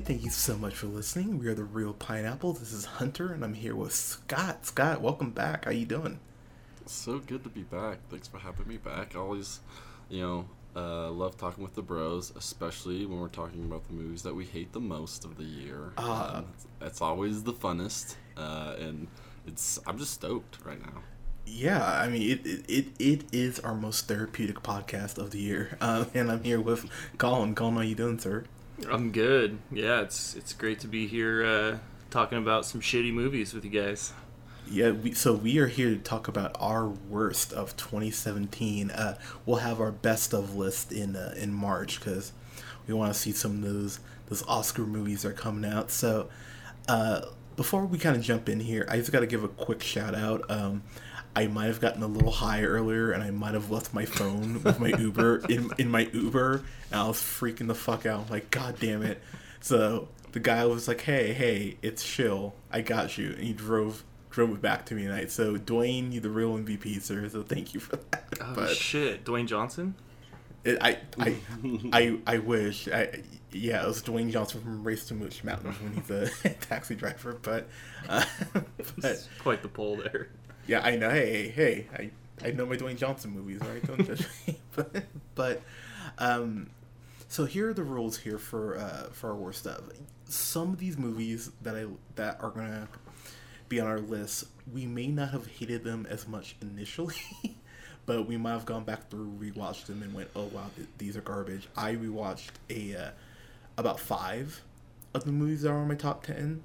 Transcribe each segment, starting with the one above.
Everybody. Thank you so much for listening. We are the Reel Pineapple. This is Hunter, and I'm here with Scott. Scott, welcome back. How you doing? So good to be back. Thanks for having me back. I always, you know, uh, love talking with the bros, especially when we're talking about the movies that we hate the most of the year. Ah. Um, it's always the funnest, uh, and it's I'm just stoked right now. Yeah, I mean it, it, it, it is our most therapeutic podcast of the year, um, and I'm here with Colin. Colin, how you doing, sir? I'm good. Yeah, it's it's great to be here uh, talking about some shitty movies with you guys. Yeah, we, so we are here to talk about our worst of 2017. Uh, we'll have our best of list in uh, in March because we want to see some of those those Oscar movies are coming out. So uh, before we kind of jump in here, I just got to give a quick shout out. Um, I might have gotten a little high earlier, and I might have left my phone with my Uber in in my Uber, and I was freaking the fuck out. I'm like, God damn it! So the guy was like, Hey, hey, it's chill. I got you, and he drove drove it back to me tonight. So Dwayne, you're the real MVP, sir. So thank you for that. Oh but shit, Dwayne Johnson. it, I, I, I, I wish. I, yeah, it was Dwayne Johnson from Race to Mooch Mountain when he's a taxi driver. But, uh, but Quite the pull there. Yeah, I know. Hey, hey, hey, I, I know my Dwayne Johnson movies, right? Don't judge me. But, um, so here are the rules here for uh, for our worst of. Some of these movies that I that are gonna be on our list, we may not have hated them as much initially, but we might have gone back through, rewatched them, and went, "Oh wow, th- these are garbage." I rewatched a uh, about five of the movies that are on my top ten,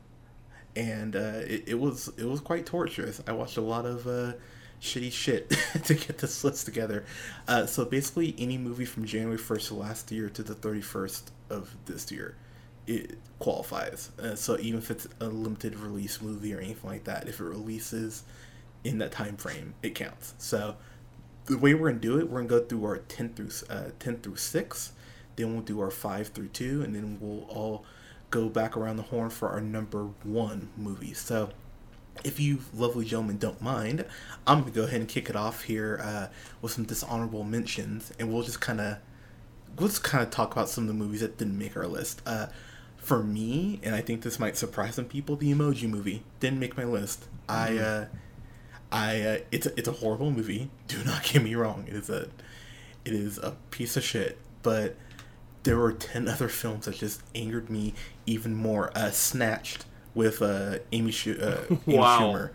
and uh, it, it was it was quite torturous. I watched a lot of uh, shitty shit to get this list together. Uh, so basically, any movie from January first of last year to the thirty first of this year, it qualifies. Uh, so even if it's a limited release movie or anything like that, if it releases in that time frame, it counts. So the way we're gonna do it, we're gonna go through our ten through uh, ten through six, then we'll do our five through two, and then we'll all go back around the horn for our number one movie. So if you lovely gentlemen don't mind, I'm gonna go ahead and kick it off here uh, with some dishonorable mentions, and we'll just kind of we'll just kind of talk about some of the movies that didn't make our list. Uh, for me, and I think this might surprise some people, the Emoji Movie didn't make my list. I, uh, I, uh, it's a, it's a horrible movie. Do not get me wrong. It is a, it is a piece of shit. But there were ten other films that just angered me even more. Uh, Snatched with uh, Amy, Schu- uh, Amy Wow. Schumer.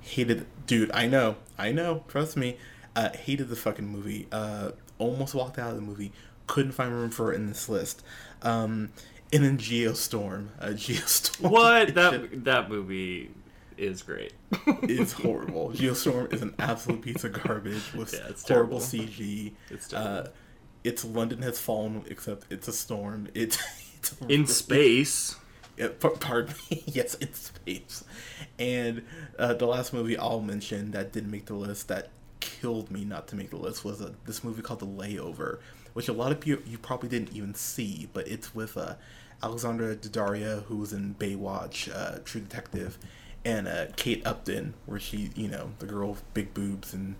Hated, dude. I know, I know. Trust me. Uh, hated the fucking movie. Uh, almost walked out of the movie. Couldn't find room for it in this list. Um, and then Geostorm. Uh, Geostorm. What? that that movie is great. it's horrible. Geostorm is an absolute piece of garbage with Yeah, it's horrible terrible. CG. It's terrible. uh, it's London has fallen, except it's a storm. It's, it's In space. Par- pardon me. yes, in space. And uh, the last movie I'll mention that didn't make the list that killed me not to make the list was uh, this movie called The Layover, which a lot of people you probably didn't even see, but it's with uh, Alexandra Daddario, who was in Baywatch, uh, True Detective, and uh, Kate Upton, where she, you know, the girl with big boobs and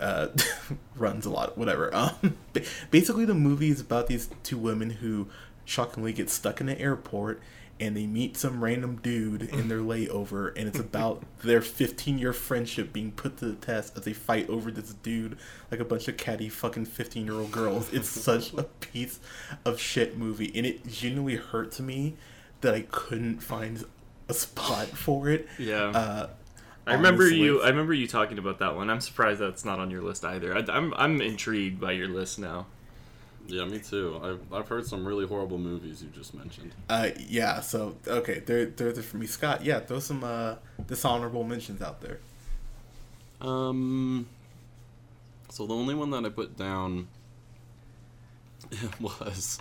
uh, runs a lot, whatever. Um, basically, the movie is about these two women who shockingly get stuck in an airport and they meet some random dude in their layover, and it's about their 15 year friendship being put to the test as they fight over this dude like a bunch of catty fucking 15 year old girls. It's such a piece of shit movie, and it genuinely hurt to me that I couldn't find a spot for it. Yeah. Uh, I remember this you. I remember you talking about that one. I'm surprised that's not on your list either. I, I'm I'm intrigued by your list now. Yeah, me too. I've, I've heard some really horrible movies you just mentioned. Uh, yeah. So okay, there, there's it for me, Scott. Yeah, throw some uh, dishonorable mentions out there. Um, so the only one that I put down was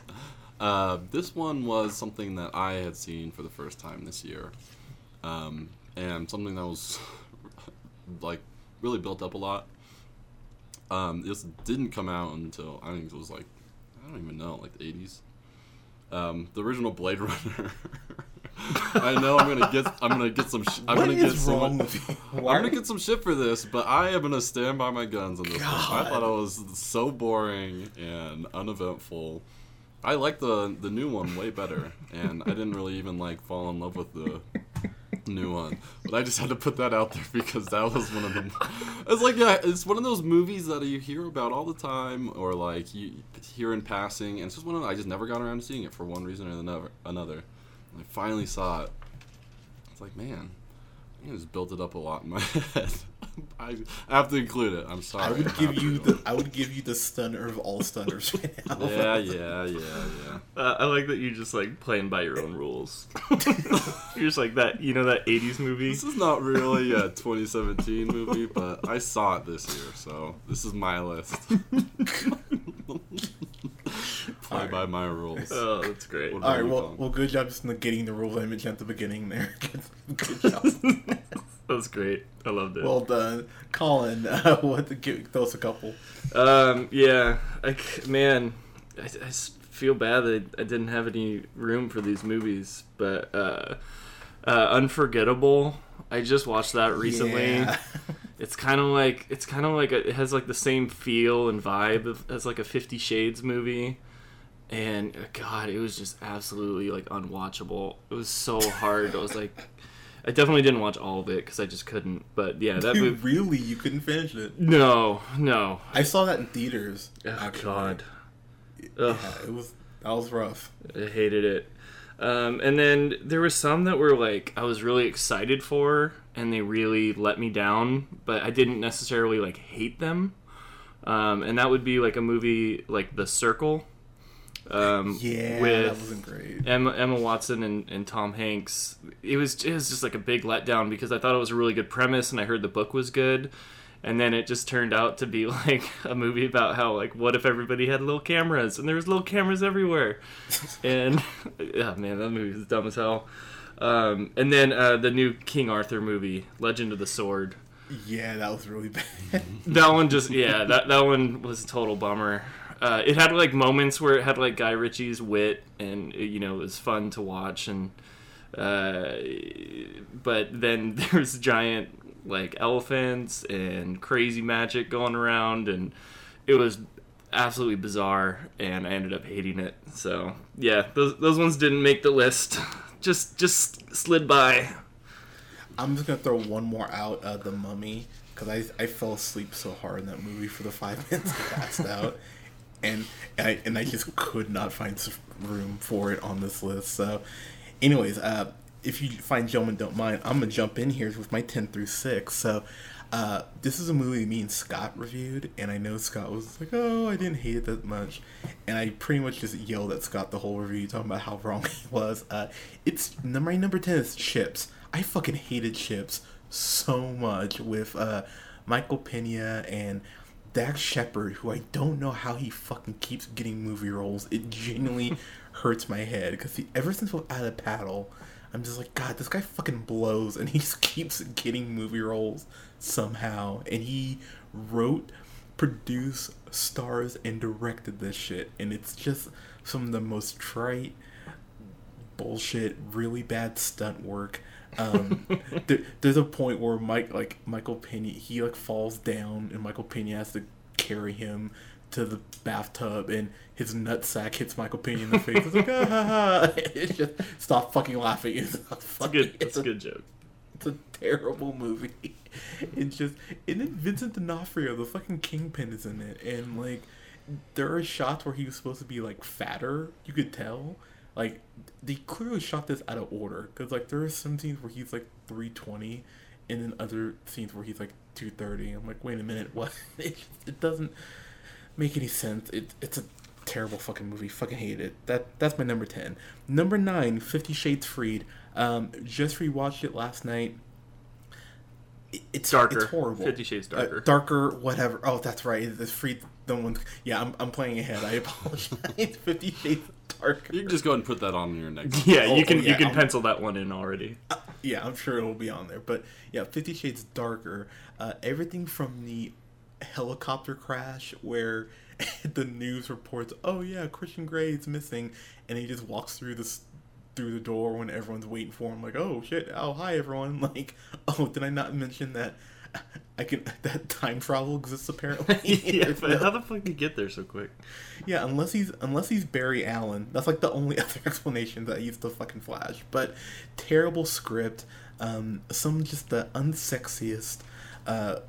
Uh, this one was something that I had seen for the first time this year, um, and something that was like really built up a lot. Um, this didn't come out until I think it was like I don't even know, like the eighties. Um, the original Blade Runner. I know I'm gonna get I'm gonna get some sh- I'm What gonna get some wrong with you? I'm gonna get some shit for this, but I am gonna stand by my guns on this one. I thought it was so boring and uneventful. I like the the new one way better, and I didn't really even like fall in love with the new one. But I just had to put that out there because that was one of them. It's like yeah, it's one of those movies that you hear about all the time, or like you hear in passing, and it's just one of I just never got around to seeing it for one reason or another. Another, I finally saw it. It's like man, I just built it up a lot in my head. I, I have to include it. I'm sorry. I would have give you to. the I would give you the stunner of all stunners right now. Yeah, yeah, yeah, yeah. Uh, I like that you're just like playing by your own rules. You're just like that, you know, that '80s movie. This is not really a 2017 movie, but I saw it this year, so this is my list. Play Alright. by my rules. Oh, that's great. What All right, well, well, good job just getting the rule image at the beginning there. good job. That was great. I loved it. well done, Colin. Uh, what? To give throw us a couple. Um, yeah, I c man, I feel bad that I didn't have any room for these movies, but uh, uh, Unforgettable. I just watched that recently. Yeah. It's kind of like it's kind of like a, it has like the same feel and vibe of, as like a Fifty Shades movie, and uh, God, it was just absolutely like unwatchable. It was so hard. I was like, I definitely didn't watch all of it because I just couldn't. But yeah, that movie. really you couldn't finish it. No, no. I saw that in theaters. Oh actually. God. Yeah, it was that was rough. I hated it. Um, and then there were some that were like I was really excited for, and they really let me down. But I didn't necessarily like hate them. Um, and that would be like a movie like The Circle. Um, Yeah, with that wasn't great. Emma, Emma Watson and, and Tom Hanks. It was it was just like a big letdown because I thought it was a really good premise and I heard the book was good, and then it just turned out to be like a movie about how like what if everybody had little cameras and there was little cameras everywhere, and yeah man that movie was dumb as hell. Um, and then uh, the new King Arthur movie, Legend of the Sword. Yeah, that was really bad. That one just yeah that that one was a total bummer. Uh, it had like moments where it had like Guy Ritchie's wit and you know it was fun to watch and uh, but then there's giant like elephants and crazy magic going around and it was absolutely bizarre and I ended up hating it. So yeah, those those ones didn't make the list. Just just slid by. I'm just gonna throw one more out. Uh, the Mummy, because I I fell asleep so hard in that movie for the five minutes I passed out, and I, and I just could not find room for it on this list. So, anyways, uh, if you find gentlemen don't mind, I'm gonna jump in here with my ten through six. So. Uh, this is a movie me and Scott reviewed, and I know Scott was like, "Oh, I didn't hate it that much," and I pretty much just yelled at Scott the whole review, talking about how wrong he was. Uh, it's number number ten is Chips. I fucking hated Chips so much with uh, Michael Pena and Dax Shepard, who I don't know how he fucking keeps getting movie roles. It genuinely hurts my head because ever since Without a Paddle, I'm just like, God, this guy fucking blows, and he just keeps getting movie roles somehow. And he wrote, produced, stars, and directed this shit, and it's just some of the most trite bullshit, really bad stunt work. Um, there, there's a point where Mike, like Michael Pena, he like falls down, and Michael Pena has to carry him to the bathtub, and his nutsack hits Michael Pena in the face. It's like, ah, ha, ha. It's just stop fucking laughing. It's not It's a funny. good. It's It's a a, good joke. it's a terrible movie. It's just, and then Vincent D'Onofrio, the fucking kingpin, is in it, and like, there are shots where he was supposed to be like fatter. You could tell, like, they clearly shot this out of order because like there are some scenes where he's like three twenty, and then other scenes where he's like two thirty. I'm like, wait a minute, what? It, it doesn't make any sense. It, it's a terrible fucking movie. Fucking hate it. That that's my number ten. Number nine, Fifty Shades Freed. Um, just rewatched it last night. It- It's Darker. It's horrible. Fifty Shades Uh, Darker. darker, whatever. Oh, that's right. The freed. No one. Yeah, I'm, I'm playing ahead. I apologize. Fifty Shades darker. You can just go ahead and put that on your next. Yeah, Oh, you can oh, yeah, you can I'm- pencil that one in already. Yeah, I'm sure it will be on there. But yeah, Fifty Shades Darker. Uh, everything from the helicopter crash where the news reports, "Oh yeah, Christian Grey is missing," and he just walks through this through the door when everyone's waiting for him. Like, "Oh shit! Oh hi everyone!" Like, "Oh, did I not mention that?" I can that time travel exists apparently. yeah, but no- how the fuck did you get there so quick? yeah, unless he's unless he's Barry Allen. That's like the only other explanation that he's the fucking Flash. But terrible script. Um, some just the unsexiest uh,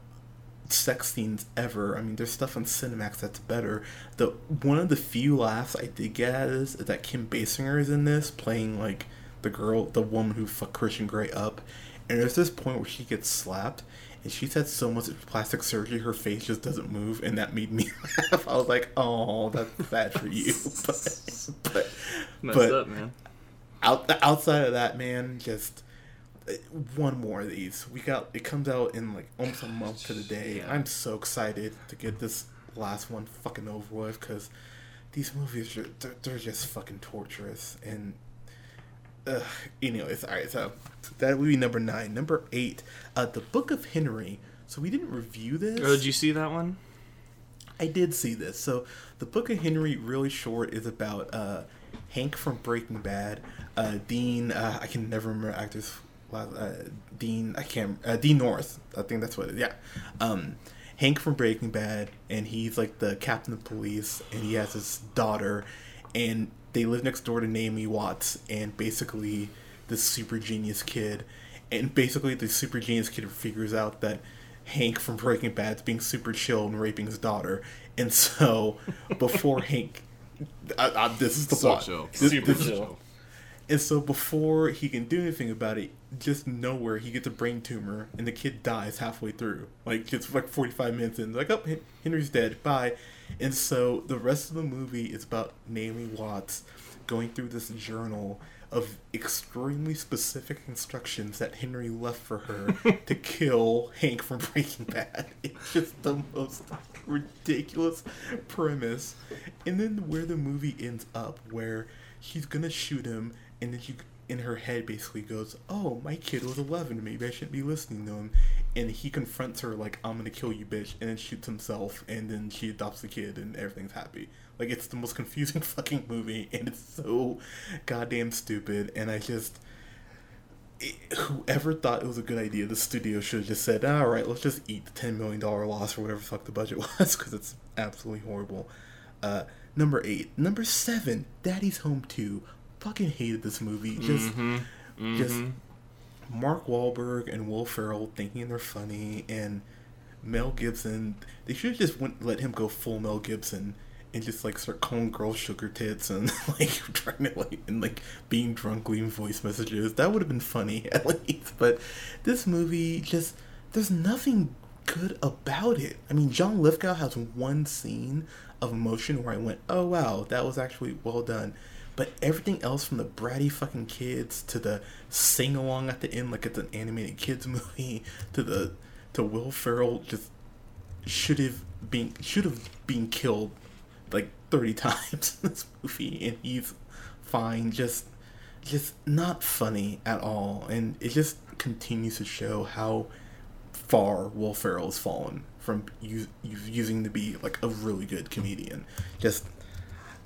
sex scenes ever. I mean, there's stuff on Cinemax that's better. The one of the few laughs I did get at is, is that Kim Basinger is in this playing like the girl, the woman who fucked Christian Grey up. And there's this point where she gets slapped, and she's had so much plastic surgery, her face just doesn't move, and that made me laugh. I was like, "Oh, that's bad for you." But, but, but up, man. out outside of that, man, just uh, one more of these. We got it comes out in like almost a month to the day. Yeah. I'm so excited to get this last one fucking over with because these movies are they're, they're just fucking torturous and. Uh, anyways, all right. So that would be number nine. Number eight, uh, the Book of Henry. So we didn't review this. Oh, did you see that one? I did see this. So, the Book of Henry, really short, is about uh, Hank from Breaking Bad. Uh, Dean, uh, I can never remember actors. Uh, Dean, I can't. Uh, Dean North, I think that's what it is. Yeah, um, Hank from Breaking Bad, and he's like the captain of police, and he has his daughter, and they live next door to Naomi Watts, and basically this super genius kid, and basically the super genius kid figures out that Hank from Breaking Bad's being super chill and raping his daughter, and so before Hank, I, I, this is the So plot. chill. This- Super this chill. and so before he can do anything about it, just nowhere he gets a brain tumor and the kid dies halfway through. Like just like forty five minutes in, like oh Henry's dead, bye. And so the rest of the movie is about Naomi Watts going through this journal of extremely specific instructions that Henry left for her to kill Hank from Breaking Bad. It's just the most ridiculous premise. And then where the movie ends up, where she's gonna shoot him, and then she, in her head, basically goes, "Oh, my kid was 11. Maybe I shouldn't be listening to him." And he confronts her like, "I'm gonna kill you, bitch," and then shoots himself. And then she adopts the kid, and everything's happy. Like it's the most confusing fucking movie, and it's so goddamn stupid. And I just. it- whoever thought it was a good idea, the studio should have just said, "All right, let's just eat the ten million dollar loss or whatever the fuck the budget was," because it's absolutely horrible. Uh, number eight, number seven, Daddy's Home Two. Fucking hated this movie. Just, Mm-hmm. just Mark Wahlberg and Will Ferrell thinking they're funny, and Mel Gibson. They should have just went let him go full Mel Gibson and just like start calling girls sugar tits and like trying to like and like being drunk leaving voice messages. That would have been funny at least. But this movie just there's nothing good about it. I mean, John Lithgow has one scene of emotion where I went, "Oh wow, that was actually well done." But everything else from the bratty fucking kids to the sing along at the end like it's an animated kids movie to the to Will Ferrell just should have been should have been killed like 30 times in this movie and he's fine. Just just not funny at all. And it just continues to show how far Will Ferrell has fallen from us- using to be like a really good comedian. Just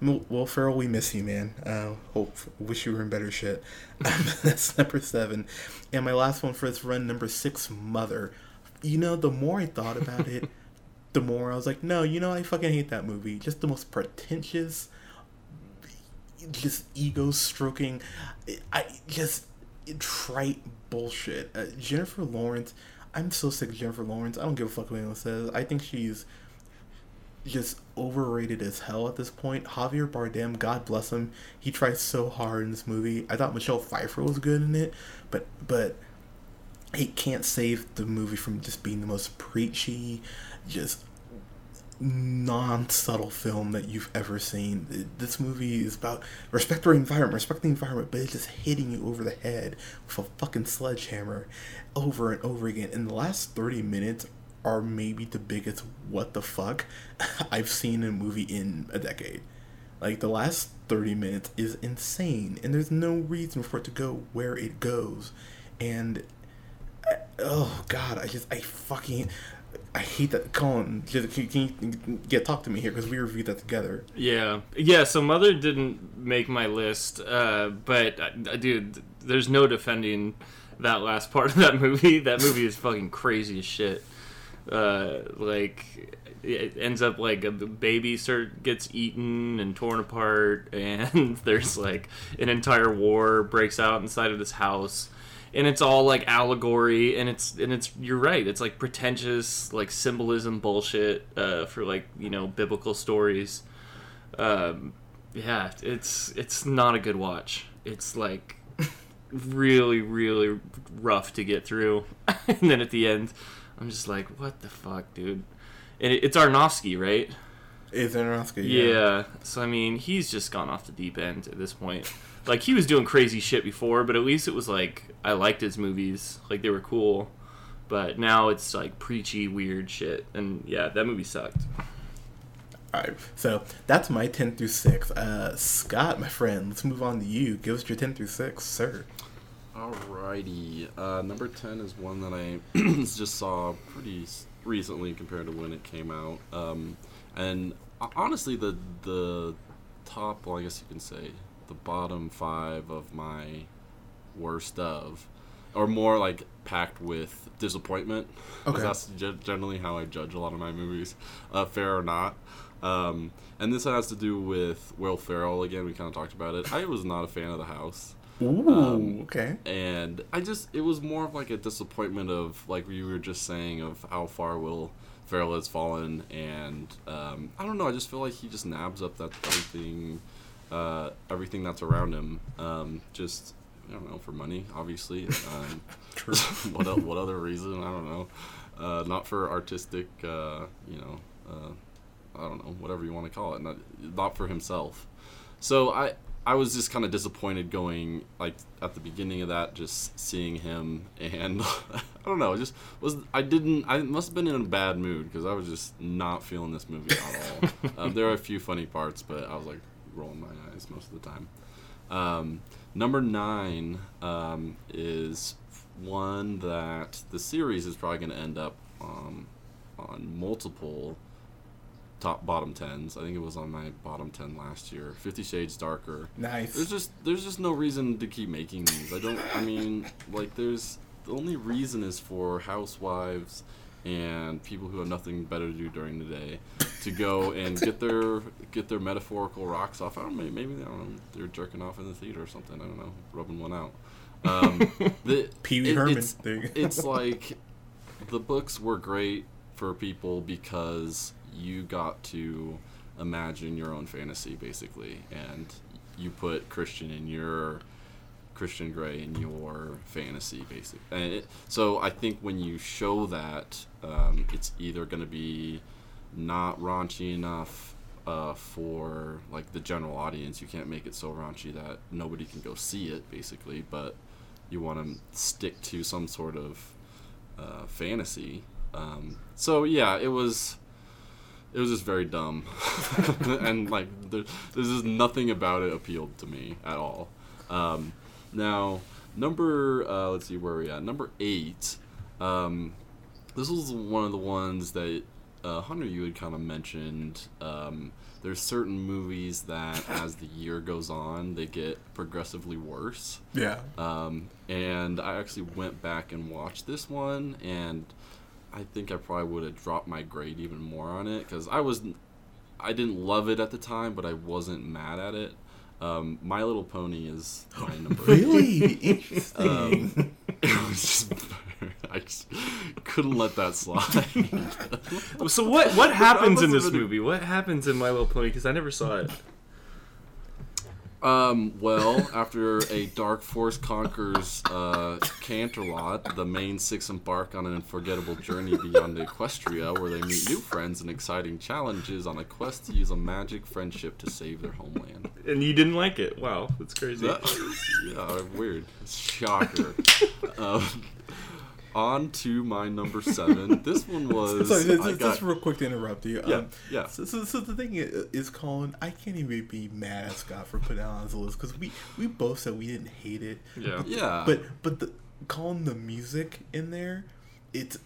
Will Ferrell, we miss you, man. Uh, hope, wish you were in better shit. That's number seven, and my last one for this run, number six, Mother. You know, the more I thought about it, the more I was like, no, you know, I fucking hate that movie. Just the most pretentious, just ego stroking, I just trite bullshit. Uh, Jennifer Lawrence, I'm so sick of Jennifer Lawrence. I don't give a fuck what anyone says. I think she's just overrated as hell at this point. Javier Bardem, God bless him, he tries so hard in this movie. I thought Michelle Pfeiffer was good in it, but but he can't save the movie from just being the most preachy, just non-subtle film that you've ever seen. This movie is about respect the environment, respect the environment, but it's just hitting you over the head with a fucking sledgehammer over and over again. In the last 30 minutes are maybe the biggest what the fuck I've seen in a movie in a decade. Like the last thirty minutes is insane, and there's no reason for it to go where it goes. And I, oh god, I just I fucking I hate that. Colin, can, can you get talk to me here because we reviewed that together. Yeah, yeah. So Mother didn't make my list, uh, but uh, dude, there's no defending that last part of that movie. That movie is fucking crazy as shit. Uh, like it ends up like a baby gets eaten and torn apart, and there's like an entire war breaks out inside of this house. And it's all like allegory and it's and it's you're right it's like pretentious like symbolism bullshit uh, for like you know biblical stories. Um, yeah it's it's not a good watch. It's like really really rough to get through. And then at the end i'm just like what the fuck dude and it, it's Aronofsky right It's Aronofsky. yeah. Yeah. So I mean, he's just gone off the deep end at this point. Like he was doing crazy shit before, but at least it was like I liked his movies. Like they were cool. But now it's like preachy, weird shit. And yeah, that movie sucked. All right. So that's my ten through six. Uh, Scott, my friend, let's move on to you. Give us your ten through six, sir. Alrighty. Uh, number 10 is one that I just saw pretty recently compared to when it came out. Um, and ho- honestly, the the top, well, I guess you can say, the bottom five of my worst of, or more like packed with disappointment. Okay. That's ge- generally how I judge a lot of my movies, uh, fair or not. Um, and this has to do with Will Ferrell again. We kind of talked about it. I was not a fan of the house Ooh. Um, okay. and I just it was more of like a disappointment of like you were just saying of how far Will Ferrell has fallen, and um, I don't know. I just feel like he just nabs up that everything, uh, everything that's around him. Um, just I don't know for money, obviously. Um, True. what el- what other reason? I don't know. Uh, not for artistic, uh, you know. Uh, I don't know, whatever you want to call it. Not not for himself. So I I was just kind of disappointed going like at the beginning of that, just seeing him, and I don't know, just was I didn't I must have been in a bad mood because I was just not feeling this movie at all. um, there are a few funny parts, but I was like rolling my eyes most of the time. Um, number nine um, is one that the series is probably going to end up um, on multiple top bottom tens. I think it was on my bottom ten last year. Fifty Shades Darker. Nice. There's just there's just no reason to keep making these. I don't. I mean, like there's the only reason is for housewives and people who have nothing better to do during the day to go and get their get their metaphorical rocks off. I don't know. Maybe I don't know. They're jerking off in the theater or something. I don't know. Rubbing one out. Um, the, Pee Wee it- Herman. It's, it's like the books were great for people because you got to imagine your own fantasy basically and you put christian in your christian Grey in your fantasy basically and it, so i think when you show that um, it's either going to be not raunchy enough uh, for like the general audience you can't make it so raunchy that nobody can go see it basically but you want to stick to some sort of uh, fantasy. Um, so yeah, it was it was just very dumb, and like there, there's just nothing about it appealed to me at all. Um, now number uh, let's see where we at number eight. Um, this was one of the ones that uh, Hunter you had kind of mentioned. Um, there's certain movies that as the year goes on they get progressively worse. yeah. Um, and I actually went back and watched this one, and I think I probably would have dropped my grade even more on it because I was, I didn't love it at the time, but I wasn't mad at it. Um, my Little Pony is my number. Really interesting. Um, it was just, I just couldn't let that slide. So what what happens in this movie? What happens in My Little Pony? Because I never saw it. Um, well, after a dark force conquers uh, Canterlot, the main six embark on an unforgettable journey beyond Equestria, where they meet new friends and exciting challenges on a quest to use a magic friendship to save their homeland. And you didn't like it? Wow, that's crazy. That yeah, weird. Shocker. um, on to my number seven. this one was. Sorry, just, I just, got- just real quick to interrupt you. Yeah, Um, yeah. So, so, so the thing is, is, Colin, I can't even be mad at Scott for putting it on his list because we we both said we didn't hate it. Yeah. yeah. But but the Colin, the music in there, it's.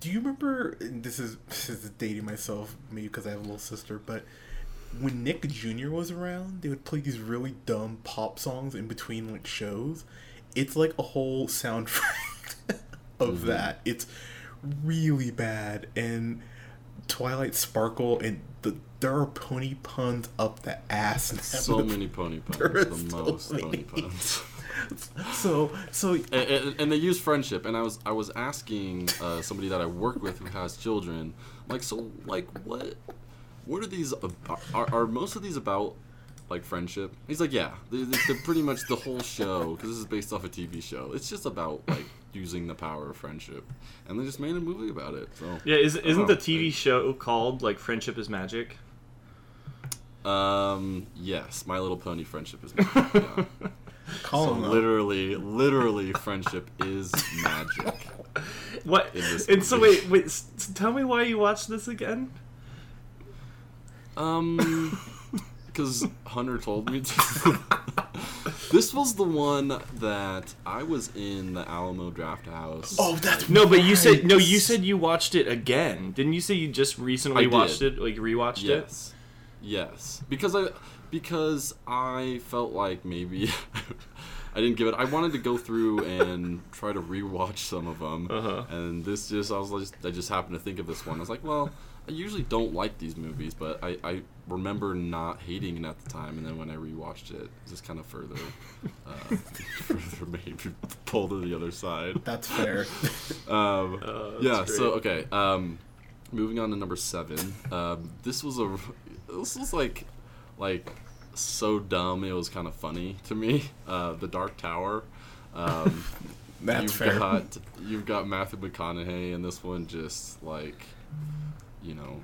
Do you remember? This is this is dating myself, maybe because I have a little sister, but when Nick Jr. was around, they would play these really dumb pop songs in between like shows. It's like a whole soundtrack of that. It's really bad and Twilight Sparkle and the there are pony puns up the ass. so many pony puns. There The so most many. pony puns. So so and, and, and they use friendship and i was i was asking uh, somebody that i work with who has children like so like what what are these are, are most of these about like friendship he's like yeah they're, they're pretty much the whole show because this is based off a tv show it's just about like using the power of friendship and they just made a movie about it so Yeah, is, isn't the TV show called like Friendship is Magic? um yes my little pony friendship is magic, yeah. so literally literally friendship is magic What? In this And so wait, wait. s- s- tell me why you watched this again. Um, because Hunter told me to. this was the one that I was in the Alamo Drafthouse. Oh, that's No, but you said no. You said you watched it again. Didn't you say you just recently I did. watched it? Like rewatched it? yes, yes, because I because I felt like maybe I didn't give it. I wanted to go through and try to rewatch some of them, Uh-huh. and this just I was like I just happened to think of this one. I was like, well. I usually don't like these movies, but I, I remember not hating it at the time, and then when I rewatched it, it just kind of further, uh, further made me pull to the other side. That's fair. Um, Uh, that's yeah. So okay. Um, moving on to number seven. Um, this was a. This was like, like, so dumb. It was kind of funny to me. Uh, the Dark Tower. Um, That's you've fair. got you've got Matthew McConaughey, and this one just like, you know,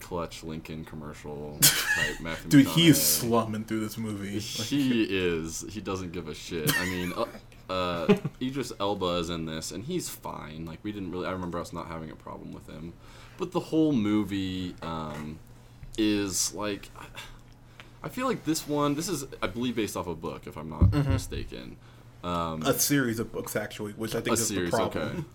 clutch Lincoln commercial type Matthew. Dude, he is slumming through this movie. Like, He is. He doesn't give a shit. I mean, uh, uh, Idris Elba is in this, and he's fine. Like we didn't really. I remember us not having a problem with him, but the whole movie um, is like. I feel like this one. This is, I believe, based off a book, if I'm not Mm-hmm. mistaken. Um, a series of books actually, which I think a is series, the problem. okay.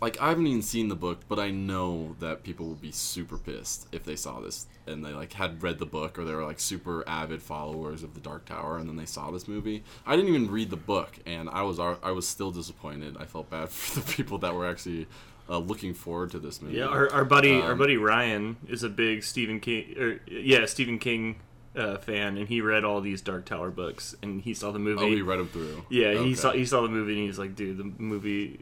Like I haven't even seen the book, but I know that people would be super pissed if they saw this and they like had read the book or they were like super avid followers of the Dark Tower and then they saw this movie. I didn't even read the book and I was I was still disappointed. I felt bad for the people that were actually uh, looking forward to this movie. Yeah, our, our buddy, our Um, buddy Ryan is a big Stephen King, or yeah, Stephen King uh, fan, and he read all these Dark Tower books, and he saw the movie. Oh, we read them through. Yeah, he saw he saw the movie, and he's like, dude, the movie.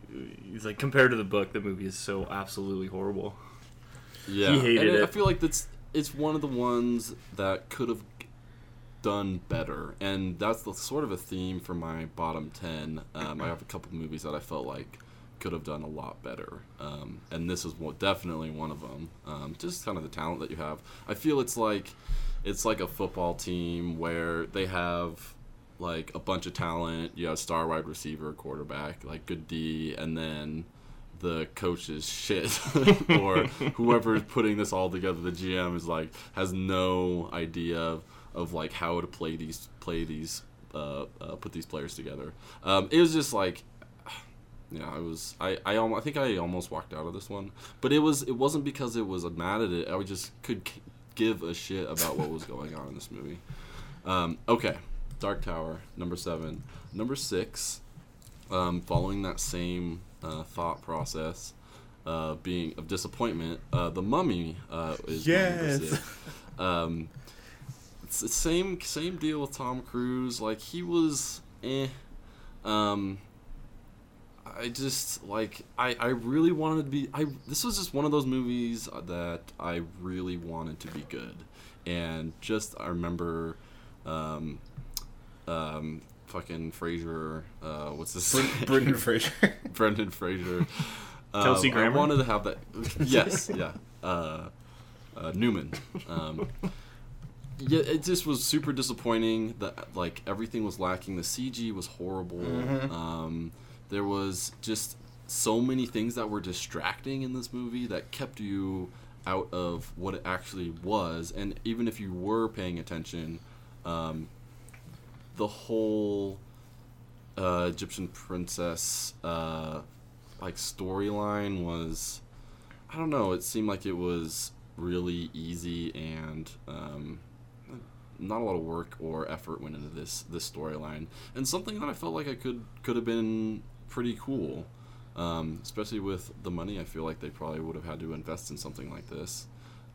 He's like, compared to the book, the movie is so absolutely horrible. Yeah, He hated and I it. feel like that's it's one of the ones that could have done better, and that's the sort of a theme for my bottom ten. Um, I have a couple movies that I felt like could have done a lot better, um, and this is definitely one of them. Um, just kind of the talent that you have. I feel it's like it's like a football team where they have like a bunch of talent. You have star wide receiver, quarterback, like good D, and then the coach is shit. Or whoever's putting this all together the gm is like has no idea of, of like how to play these play these uh, uh, put these players together. Um, it was just like yeah i was I, I i think i almost walked out of this one. But it was it wasn't because it was mad at it. I just could give a shit about what was going on in this movie um, okay dark tower number seven number six um, following that same uh, thought process, uh, being of disappointment, uh, the Mummy uh, is my number Yes. six. Um, it's the same same deal with Tom Cruise. Like he was, eh. Um, I just like I, I really wanted to be I this was just one of those movies that I really wanted to be good, and just I remember, um, um, fucking Fraser, uh, what's this? Brendan Fraser. Brendan Fraser. Um, Kelsey I wanted to have that. Yes, yeah. Uh, uh, Newman. Um, yeah, it just was super disappointing that like everything was lacking. The CG was horrible. Mhm. Um, there was just so many things that were distracting in this movie that kept you out of what it actually was. And even if you were paying attention, um, the whole uh, Egyptian princess uh, like storyline was, I don't know. It seemed like it was really easy and um, not a lot of work or effort went into this this storyline, and something that I felt like I could could have been pretty cool. Um, especially with the money, I feel like they probably would have had to invest in something like this.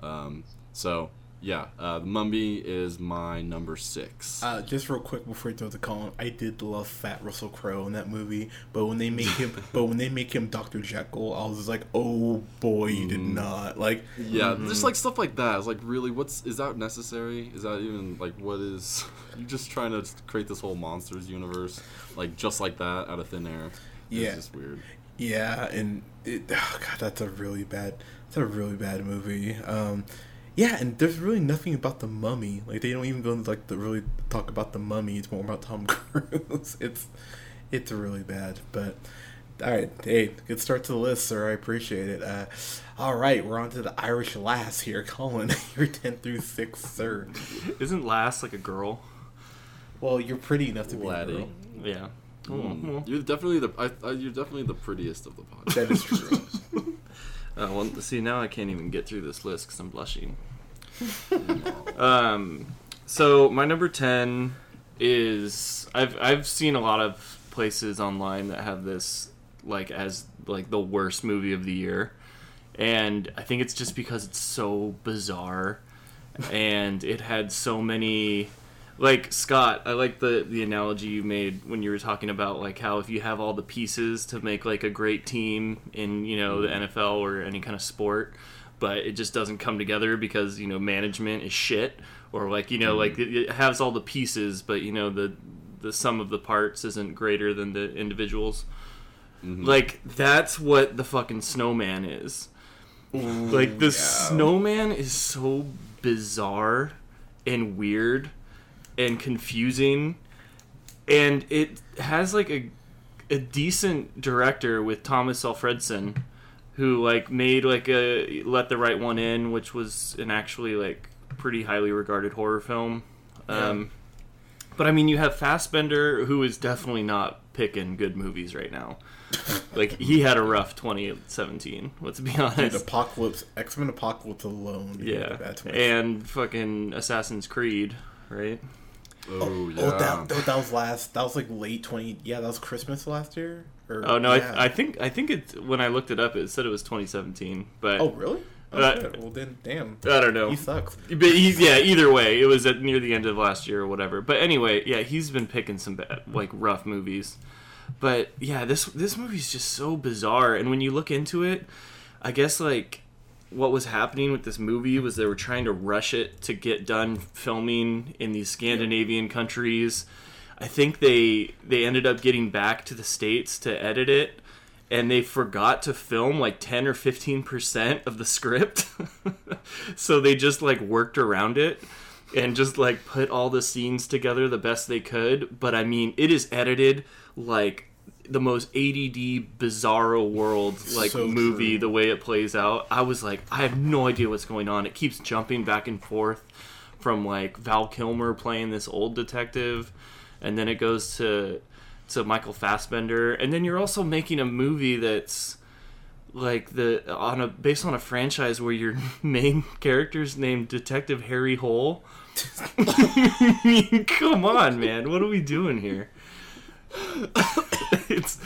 Um, so yeah, uh, the Mummy is my number six. Uh, just real quick before you throw the call, I did love Fat Russell Crowe in that movie, but when they make him, but when they make him Doctor Jekyll, I was just like, oh boy, you did Mm. not like. yeah, just like stuff like that. It's like really, what's is that necessary? Is that even like what is? You're just trying to create this whole monsters universe, like just like that out of thin air. Yeah. it's just weird. Yeah, and it, oh god, that's a really bad, that's a really bad movie. Um, yeah, and there's really nothing about the mummy. Like they don't even go into like the really talk about the mummy. It's more about Tom Cruise. it's it's really bad. But all right, hey, good start to the list, sir. I appreciate it. Uh, all right, we're on to the Irish lass here, Colin. You're ten through six, sir. Isn't Lass like a girl? Well, you're pretty enough to be a girl. Yeah. Mm. You're definitely the I, I, you're definitely the prettiest of the podcast. That is true. Uh, well, see, now I can't even get through this list because I'm blushing. um, so my number ten is I've I've seen a lot of places online that have this like as like the worst movie of the year, and I think it's just because it's so bizarre, and it had so many. Like Scott, I like the the analogy you made when you were talking about like how if you have all the pieces to make like a great team in you know the NFL or any kind of sport, but it just doesn't come together because you know management is shit or like you know like it, it has all the pieces but you know the the sum of the parts isn't greater than the individuals. Mm-hmm. Like that's what the fucking snowman is. like the yeah. snowman is so bizarre and weird and confusing and it has like a a decent director with Thomas Alfredson who like made like a Let the Right One In which was an actually like pretty highly regarded horror film. Um but I mean you have Fassbender who is definitely not picking good movies right now. Like he had a rough 2017 let's be honest. Dude, Apocalypse, X Men Apocalypse alone. yeah. That's and fucking Assassin's Creed right Oh yeah. Oh, that, that, that was last. That was like late twenty. Yeah, that was Christmas last year. Or, Oh no, yeah. I, I think I think it when I looked it up, it said it was 2017. But Oh really? Oh, Uh. Well then, damn. I don't know. He sucks. But he's yeah. Either way, it was at near the end of last year or whatever. But anyway, yeah, he's been picking some bad, like rough movies. But yeah, this this movie's just so bizarre. And when you look into it, I guess like what was happening with this movie was they were trying to rush it to get done filming in these Scandinavian countries. I think they they ended up getting back to the states to edit it and they forgot to film like 10 or 15% of the script. so they just like worked around it and just like put all the scenes together the best they could, but I mean, it is edited like the most ADD bizarro world like So movie true. the way it plays out. I was like, I have no idea what's going on. It keeps jumping back and forth from like Val Kilmer playing this old detective and then it goes to to Michael Fassbender and then you're also making a movie that's like the on a based on a franchise where your main character's named Detective Harry Hole. I mean, come on, man. What are we doing here? it's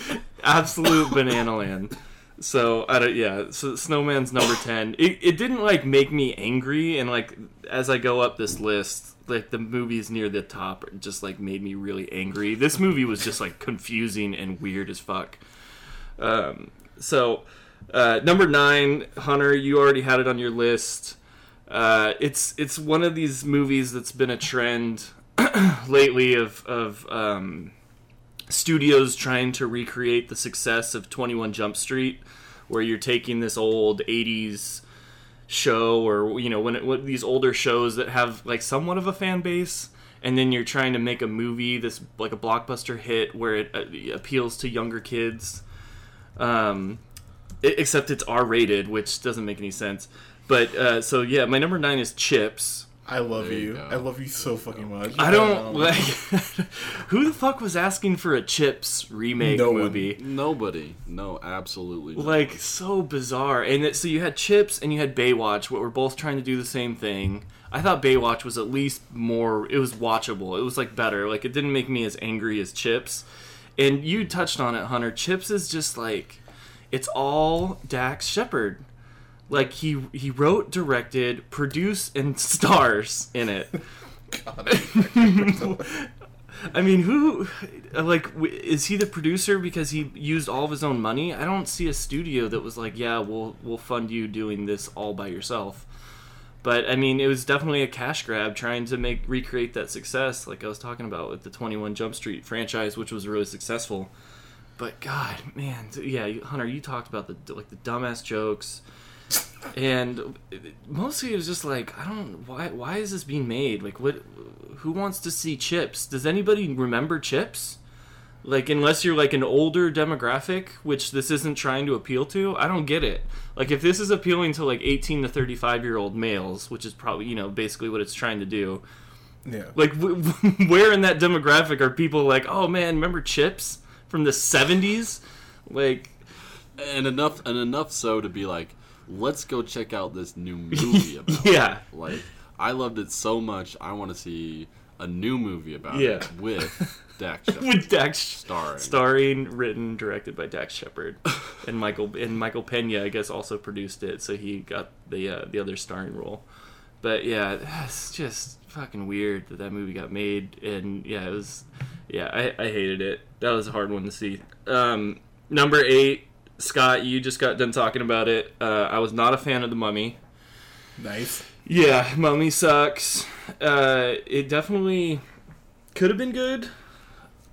absolute banana land. So I don't. Yeah. So Snowman's number ten. It, it didn't like make me angry, and like as I go up this list, like the movies near the top just like made me really angry. This movie was just like confusing and weird as fuck. Um. So uh, number nine, Hunter, you already had it on your list. Uh, it's it's one of these movies that's been a trend lately of of um, studios trying to recreate the success of 21 Jump Street, where you're taking this old 80s show or you know when it, these older shows that have like somewhat of a fan base and then you're trying to make a movie this like a blockbuster hit where it uh, appeals to younger kids Um, i- except it's R rated, which doesn't make any sense. But uh, so yeah, my number nine is Chips. I love There you you. I love you so fucking much. I don't Um, like. who the fuck was asking for a Chips remake No one. movie? Nobody. No, absolutely. not. Like so bizarre. And it, so you had Chips and you had Baywatch, what were both trying to do the same thing. I thought Baywatch was at least more. It was watchable. It was like better. Like it didn't make me as angry as Chips. And you touched on it, Hunter. Chips is just like it's all Dax Shepard. Like he he wrote, directed, produced, and stars in it. I mean, who, like, is he the producer because he used all of his own money? I don't see a studio that was like, yeah, we'll we'll fund you doing this all by yourself. But I mean, it was definitely a cash grab trying to make recreate that success, like I was talking about with the Twenty One Jump Street franchise, which was really successful. But God, man, yeah, Hunter, you talked about the like the dumbass jokes, and mostly it was just like, I don't why why is this being made? Like, what? Who wants to see Chips? Does anybody remember Chips? Like, unless you're like an older demographic, which this isn't trying to appeal to, I don't get it. Like, if this is appealing to like 18 to 35 year old males, which is probably you know basically what it's trying to do, Yeah. like w- where in that demographic are people like, oh man, remember Chips from the 70s? Like, and enough and enough so to be like, let's go check out this new movie about. yeah, it. Like, I loved it so much. I want to see a new movie about Yeah. it with Dax Shepard with Dax starring. starring, written, directed by Dax Shepard, and Michael and Michael Pena, I guess, also produced it, so he got the uh, the other starring role. But yeah, it's just fucking weird that that movie got made, and yeah, it was, yeah, I, I hated it. That was a hard one to see. Um, number eight, Scott, you just got done talking about it. Uh, I was not a fan of the Mummy. Nice. Yeah, Mummy sucks. Uh, it definitely could have been good.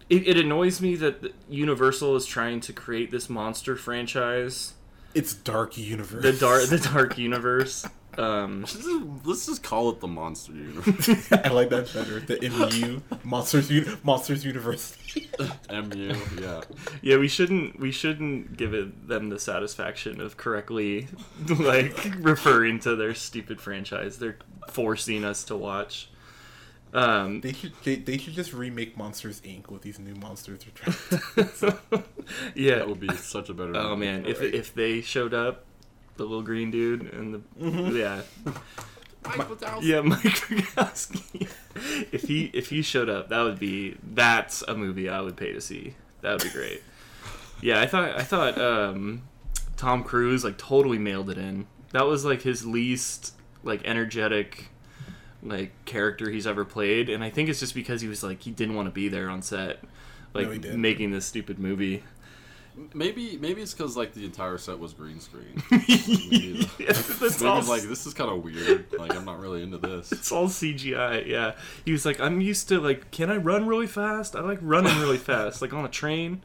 It, it annoys me that Universal is trying to create this monster franchise, It's dark universe. the dark, the dark universe. Um, Let's just- Let's just call it the Monster Universe. I like that better. The MU Monsters Uni- Monsters University. MU, yeah. yeah, we shouldn't we shouldn't give it, them the satisfaction of correctly like referring to their stupid franchise. They're forcing us to watch. Um, They should they, they should just remake Monsters Inc. with these new monsters they're yeah, That would be such a better. Oh movie. man, if Right. if they showed up, the little green dude and the yeah Mike Wazowski. yeah Mike Rogowski, if he if he showed up, that would be that's a movie I would pay to see. That would be great. Yeah, I thought I thought um, Tom Cruise like totally mailed it in. That was like his least like energetic like character he's ever played, and I think it's just because he was like he didn't want to be there on set, like No, making this stupid movie. Maybe maybe it's because like the entire set was green screen. Maybe all- like this is kind of weird. Like I'm not really into this. It's all CGI. Yeah, he was like, I'm used to like, can I run really fast? I like running really fast, like on a train.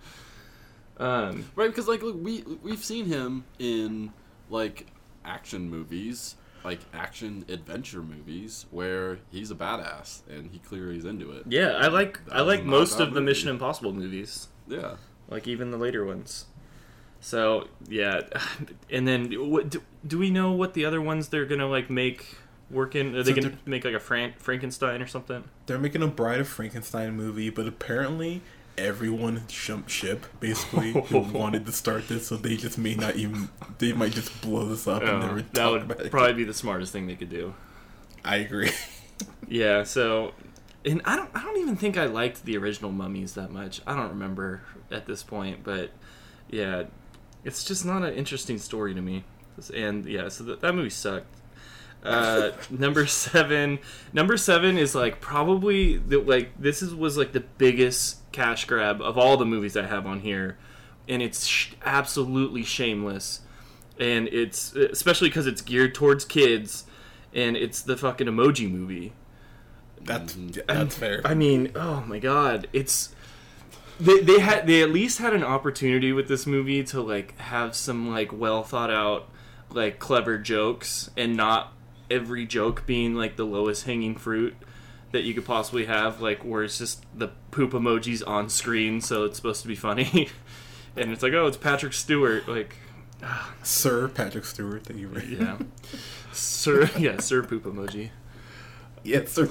Um, Right, because like look, we we've seen him in like action movies, like action adventure movies, where he's a badass and he clearly is into it. yeah, I like I like most that of the. Mission Impossible movies, Yeah. Like even the later ones. So yeah, and then what do, do we know what the other ones they're gonna like make work in? Are they So gonna make like a Fran- Frankenstein or something? they're making a Bride of Frankenstein movie, but apparently everyone jumped ship basically who wanted to start this, so they just may not even they might just blow this up and Oh, never that would about it. probably be the smartest thing they could do. I agree. Yeah, so and I don't I don't even think I liked the original mummies that much. I don't remember at this point, but yeah, it's just not an interesting story to me. And yeah, so that, that movie sucked. Uh, number seven, number seven is like probably the, like this is was like the biggest cash grab of all the movies I have on here, and it's sh- absolutely shameless, and it's especially because it's geared towards kids, and it's the fucking emoji movie. That's Mhm. that's fair. I mean, oh my god, it's they they had they at least had an opportunity with this movie to like have some like well thought out like clever jokes and not every joke being like the lowest hanging fruit that you could possibly have like where it's just the poop emojis on screen so it's supposed to be funny and it's like, oh, it's Patrick Stewart. Like, Sir Patrick Stewart that you were yeah, Sir, yeah, Sir Poop emoji. Yes, Sir.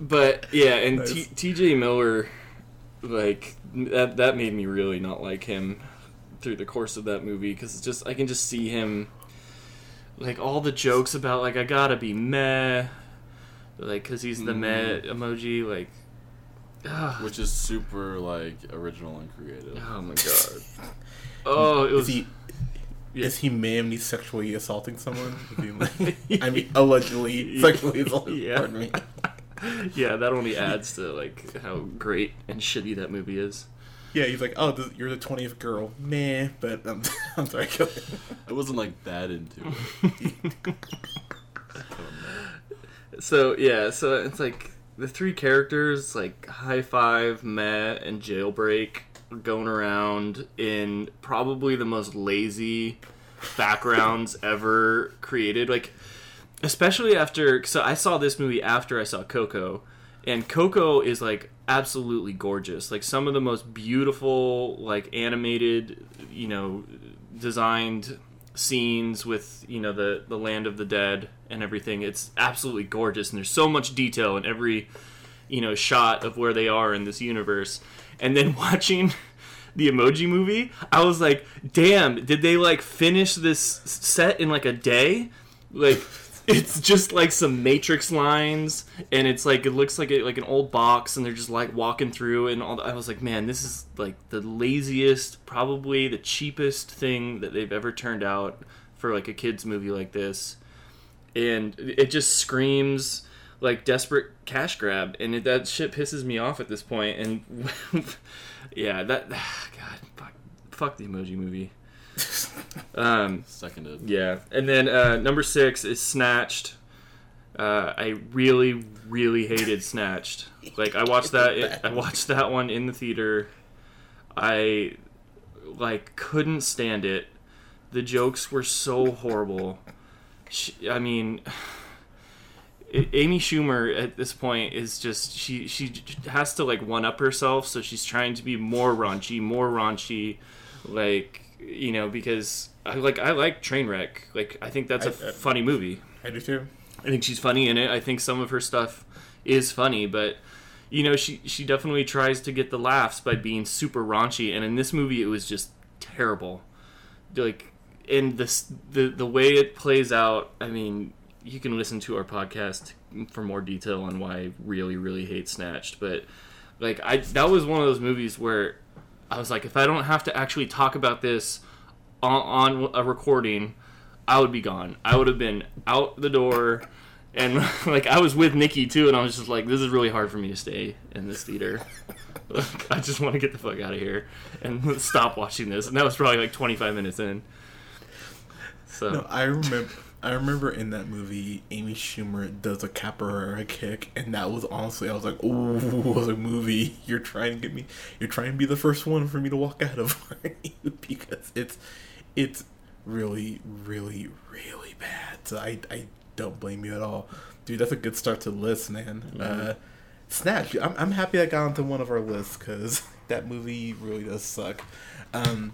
But yeah, and Nice. T- T.J. Miller, like that that made me really not like him through the course of that movie because it's just I can just see him like all the jokes about like I gotta be meh, like because he's the meh emoji, like. ah, Which is super like original and creative. oh my god! Oh, it was. he yeah. is he manly sexually assaulting someone? Like- I mean, allegedly sexually assaulting. Yeah. Pardon me. yeah, that only adds to like how great and shitty that movie is. Yeah, he's like, oh, this, you're the twentieth girl, meh. But um, I'm sorry. Go ahead. I wasn't like that into it. So yeah, so it's like the three characters, like High Five, Meh, and Jailbreak, are going around in probably the most lazy backgrounds ever created. Like, especially after, so I saw this movie after I saw Coco, and Coco is like absolutely gorgeous. Like some of the most beautiful, like animated, you know, designed scenes with you know the the land of the dead and everything. It's absolutely gorgeous, and there's so much detail in every you know shot of where they are in this universe. And then watching the Emoji Movie, I was like, damn, did they like finish this set in like a day? Like. It's just like some Matrix lines, and it's like it looks like a, like an old box, and they're just like walking through, and all. The, I was like, man, this is like the laziest, probably the cheapest thing that they've ever turned out for like a kids movie like this, and it just screams like desperate cash grab, and it, that shit pisses me off at this point. And yeah, that God, fuck, fuck the Emoji Movie. Um, Seconded. yeah, and then uh, number six is Snatched. Uh, I really, really hated Snatched. Like I watched that. I watched that one in the theater. I like couldn't stand it. The jokes were so horrible. She, I mean, A- Amy Schumer at this point is just she she has to like one up herself, so she's trying to be more raunchy, more raunchy, like you know because I like I like Trainwreck. Like I think that's a I- I- funny movie. I do too. I think she's funny in it. I think some of her stuff is funny, but you know, she she definitely tries to get the laughs by being super raunchy. And in this movie, it was just terrible. Like, and this the the way it plays out. I mean, you can listen to our podcast for more detail on why I really really hate Snatched. But like, I that was one of those movies where I was like, if I don't have to actually talk about this on, on a recording, I would be gone. I would have been out the door. And like I was with Nikki too, and I was just like, "This is really hard for me to stay in this theater. I just want to get the fuck out of here and stop watching this." And that was probably like 25 minutes in. So No, I remember. I remember in that movie, Amy Schumer does a capoeira kick, and that was honestly, I was like, "Oh, a movie! You're trying to get me. You're trying to be the first one for me to walk out of. Because it's, it's really, really, really bad. So I, I don't blame you at all, dude. That's a good start to the list, man. Uh, Snatch. I'm, I'm happy I got onto one of our lists because that movie really does suck. Um,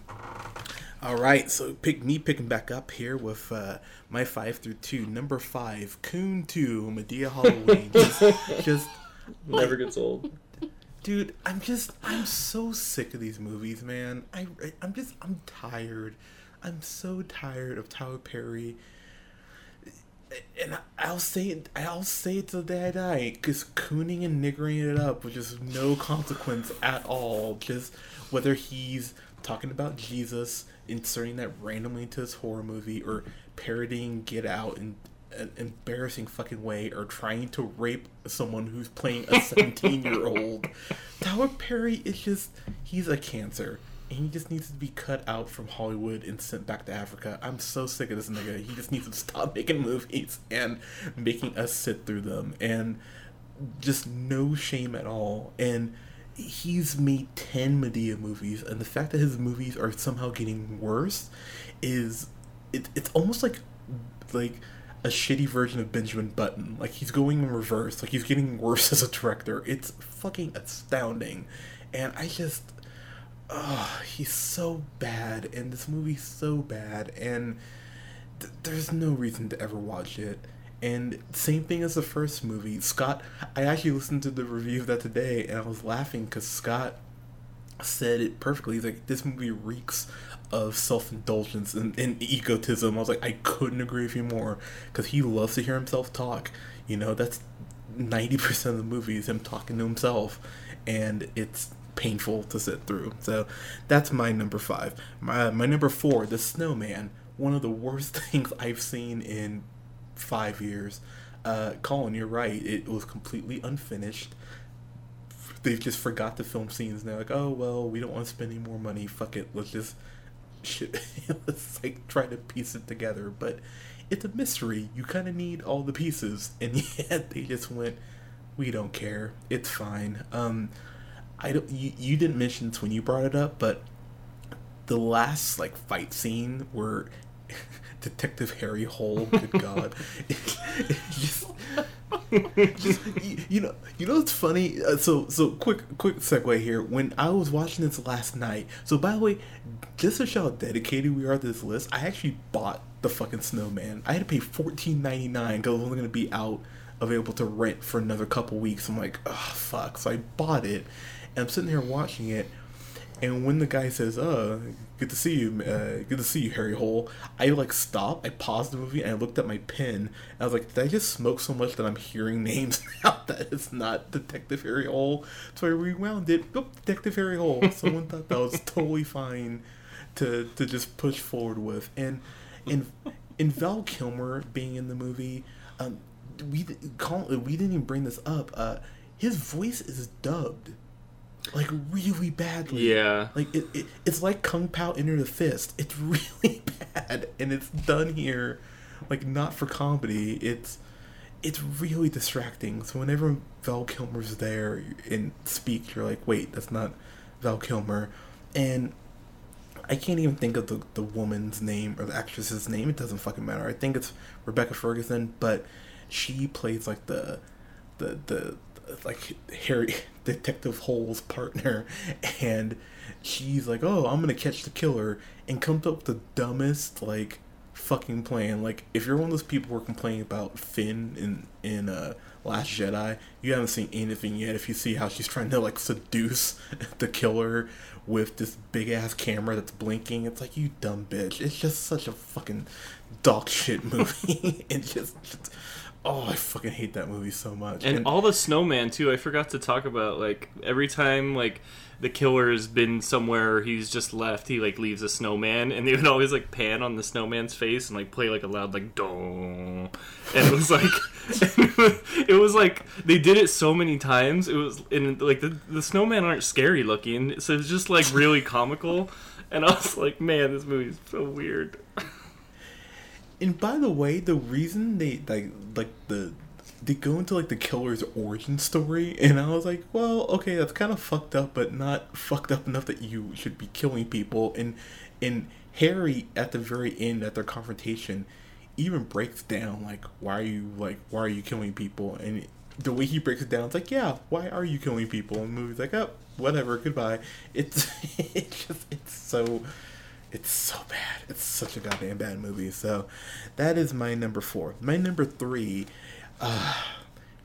all right, so pick me picking back up here with uh, my five through two. Number five, Coon Two, Madea Halloween. just, just never gets old. dude, I'm just I'm so sick of these movies, man. I I'm just I'm tired. I'm so tired of Tyler Perry. And I'll say it. I'll say it till the day I die. Because cooning and niggering it up with just no consequence at all. Just whether he's talking about Jesus, inserting that randomly into his horror movie, or parodying Get Out in an embarrassing fucking way, or trying to rape someone who's playing a 17 year old. Tyler Perry is just. He's a cancer. And he just needs to be cut out from Hollywood and sent back to Africa. I'm so sick of this nigga. He just needs to stop making movies and making us sit through them. And just no shame at all. And he's made 10 Madea movies. And the fact that his movies are somehow getting worse is. It, it's almost like. Like a shitty version of Benjamin Button. Like he's going in reverse. Like he's getting worse as a director. It's fucking astounding. And I just oh, he's so bad, and this movie's so bad, and th- there's no reason to ever watch it. And same thing as the first movie. Scott, I actually listened to the review of that today, and I was laughing because Scott said it perfectly. He's like, this movie reeks of self indulgence and, and egotism. I was like, I couldn't agree with you more because he loves to hear himself talk. You know, that's 90% of the movie is him talking to himself, and it's painful to sit through. So that's my number five. My, my number four, The Snowman, one of the worst things I've seen in five years. Uh, Colin, you're right. It was completely unfinished. They've just forgot to film scenes. They're like, oh well, we don't want to spend any more money. Fuck it. Let's just shit. let's like try to piece it together. But it's a mystery. You kind of need all the pieces, and yet they just went. We don't care. It's fine. Um, I don't. You, you didn't mention this when you brought it up, but the last like fight scene where Detective Harry Hole, good God, it, it just, just you, you know, you know, it's funny. Uh, so, so quick, quick segue here. When I was watching this last night, so by the way, just to show how dedicated we are to this list, I actually bought the fucking Snowman. I had to pay fourteen ninety nine because it was only gonna be out available to rent for another couple weeks. I'm like, oh fuck. So I bought it, and I'm sitting here watching it and when the guy says, "Uh, good to see you, uh, good to see you, Harry Hole," I like stop. I paused the movie and I looked at my pen. And I was like, "Did I just smoke so much that I'm hearing names now that it's not Detective Harry Hole?" So I rewound it. Oh, Detective Harry Hole. Someone thought that was totally fine to to just push forward with. And and in Val Kilmer being in the movie, um, we call we didn't even bring this up. Uh, his voice is dubbed like really badly. Yeah. Like it, it it's like Kung Pao Enter the Fist. It's really bad and it's done here like not for comedy. It's it's really distracting. So whenever Val Kilmer's there and speaks, you're like, wait, that's not Val Kilmer. And I can't even think of the, the woman's name or the actress's name. It doesn't fucking matter. I think it's Rebecca Ferguson, but she plays like the the the like Harry Detective Hole's partner, and she's like, "Oh, I'm gonna catch the killer," and comes up with the dumbest like fucking plan. Like, if you're one of those people who are complaining about Finn in in uh, Last Jedi, you haven't seen anything yet. If you see how she's trying to like seduce the killer with this big ass camera that's blinking, it's like you dumb bitch. It's just such a fucking dog shit movie. it just, just Oh, I fucking hate that movie so much. And, and, all the snowman too. I forgot to talk about like every time like the killer has been somewhere he's just left, he like leaves a snowman, and they would always like pan on the snowman's face and like play like a loud like dong, and it was like it was like they did it so many times. It was and like the the snowman aren't scary looking, so it's just like really comical. And I was like, man, this movie's so weird. And by the way, the reason they like like the they go into like the killer's origin story, and I was like, well, okay, that's kind of fucked up, but not fucked up enough that you should be killing people. And and Harry at the very end at their confrontation even breaks down like, why are you like, why are you killing people? And the way he breaks it down, it's like, yeah, why are you killing people? And the movie's like, oh, whatever, goodbye. It's it's just it's so it's so bad. It's such a goddamn bad movie. So that is my number four. My number three, uh,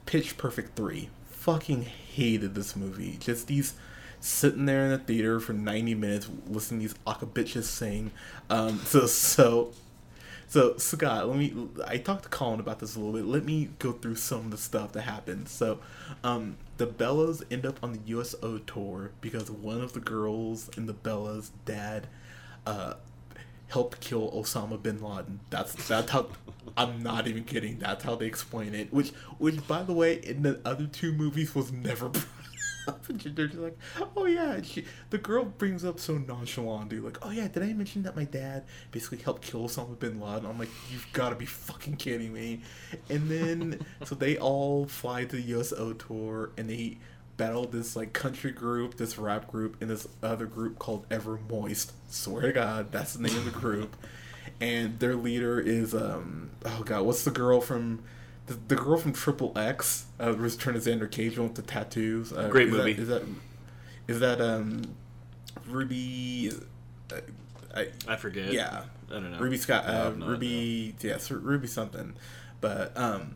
Pitch Perfect 3. Fucking hated this movie. Just these sitting there in the theater for 90 minutes listening to these bitches sing. Um, so, so, so, Scott, let me, I talked to Colin about this a little bit. Let me go through some of the stuff that happened. So, um, the Bellas end up on the USO tour because one of the girls in the Bellas' dad uh, help kill Osama bin Laden. That's that's how. I'm not even kidding. That's how they explain it. Which, which, by the way, in the other two movies was never. They're just like, oh yeah. She, the girl brings up so nonchalantly, like, oh yeah, did I mention that my dad basically helped kill Osama bin Laden? I'm like, you've got to be fucking kidding me. And then, so they all fly to the USO tour, and they battle this like country group, this rap group, and this other group called Ever Moist. Swear to God, that's the name of the group. And their leader is um oh god, what's the girl from the, the girl from Triple X? Uh, Return of Xander Cage with the tattoos. Uh, Great is movie. That, is that is that um Ruby. Uh, I, I forget. yeah, I don't know. Ruby Scott, I uh, have no Ruby, yes, Ruby something, but um,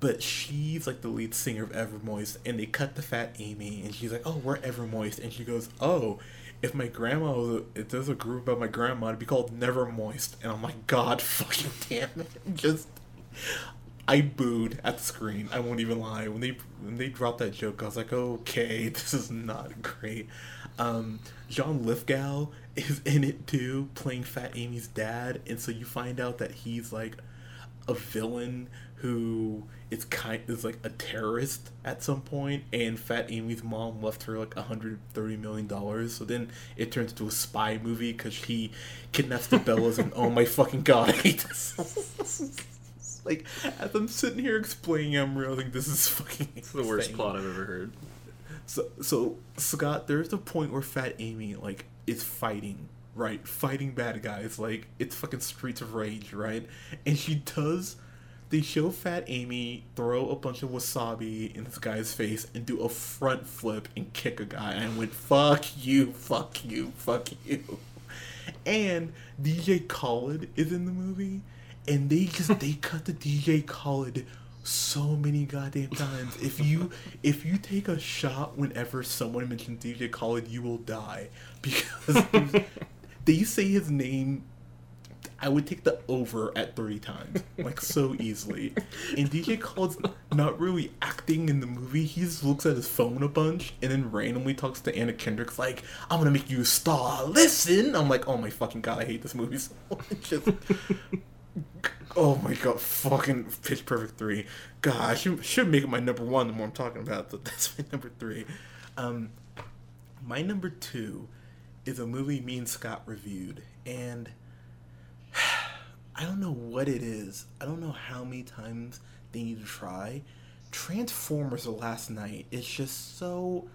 but she's like the lead singer of Evermoist, and they cut the fat Amy, and she's like, "Oh, we're Evermoist," and she goes, "Oh, if my grandma was, a, if there's a group about my grandma, it'd be called Never Moist," and I'm like, "God, fucking damn it!" Just, I booed at the screen. I won't even lie. When they when they dropped that joke, I was like, "Okay, this is not great." Um, John Lithgow is in it too, playing Fat Amy's dad, and so you find out that he's like a villain who is kind is like a terrorist at some point, and Fat Amy's mom left her like hundred thirty million dollars. So then it turns into a spy movie because he kidnaps the Bellas, and oh my fucking god, I hate this. like as I'm sitting here explaining, I'm realizing this is fucking. It's the worst plot I've ever heard. So, so Scott, there's a point where Fat Amy like is fighting, right? Fighting bad guys, like it's fucking Streets of Rage, right? And she does. They show Fat Amy throw a bunch of wasabi in this guy's face and do a front flip and kick a guy. And I went, "Fuck you, fuck you, fuck you." And DJ Khaled is in the movie, and they just they cut the DJ Khaled so many goddamn times. If you if you take a shot whenever someone mentions DJ Khaled, you will die because they say his name. I would take the over at 30 times, like so easily. And DJ Khaled's not really acting in the movie. He just looks at his phone a bunch and then randomly talks to Anna Kendrick's like, I'm gonna make you a star. Listen! I'm like, oh my fucking god, I hate this movie so much. Just, oh my god, fucking Pitch Perfect 3. God, I should, should make it my number one the more I'm talking about but that's my number three. Um, my number two is a movie me and Scott reviewed, and I don't know what it is. I don't know how many times they need to try. Transformers last Knight It's just so.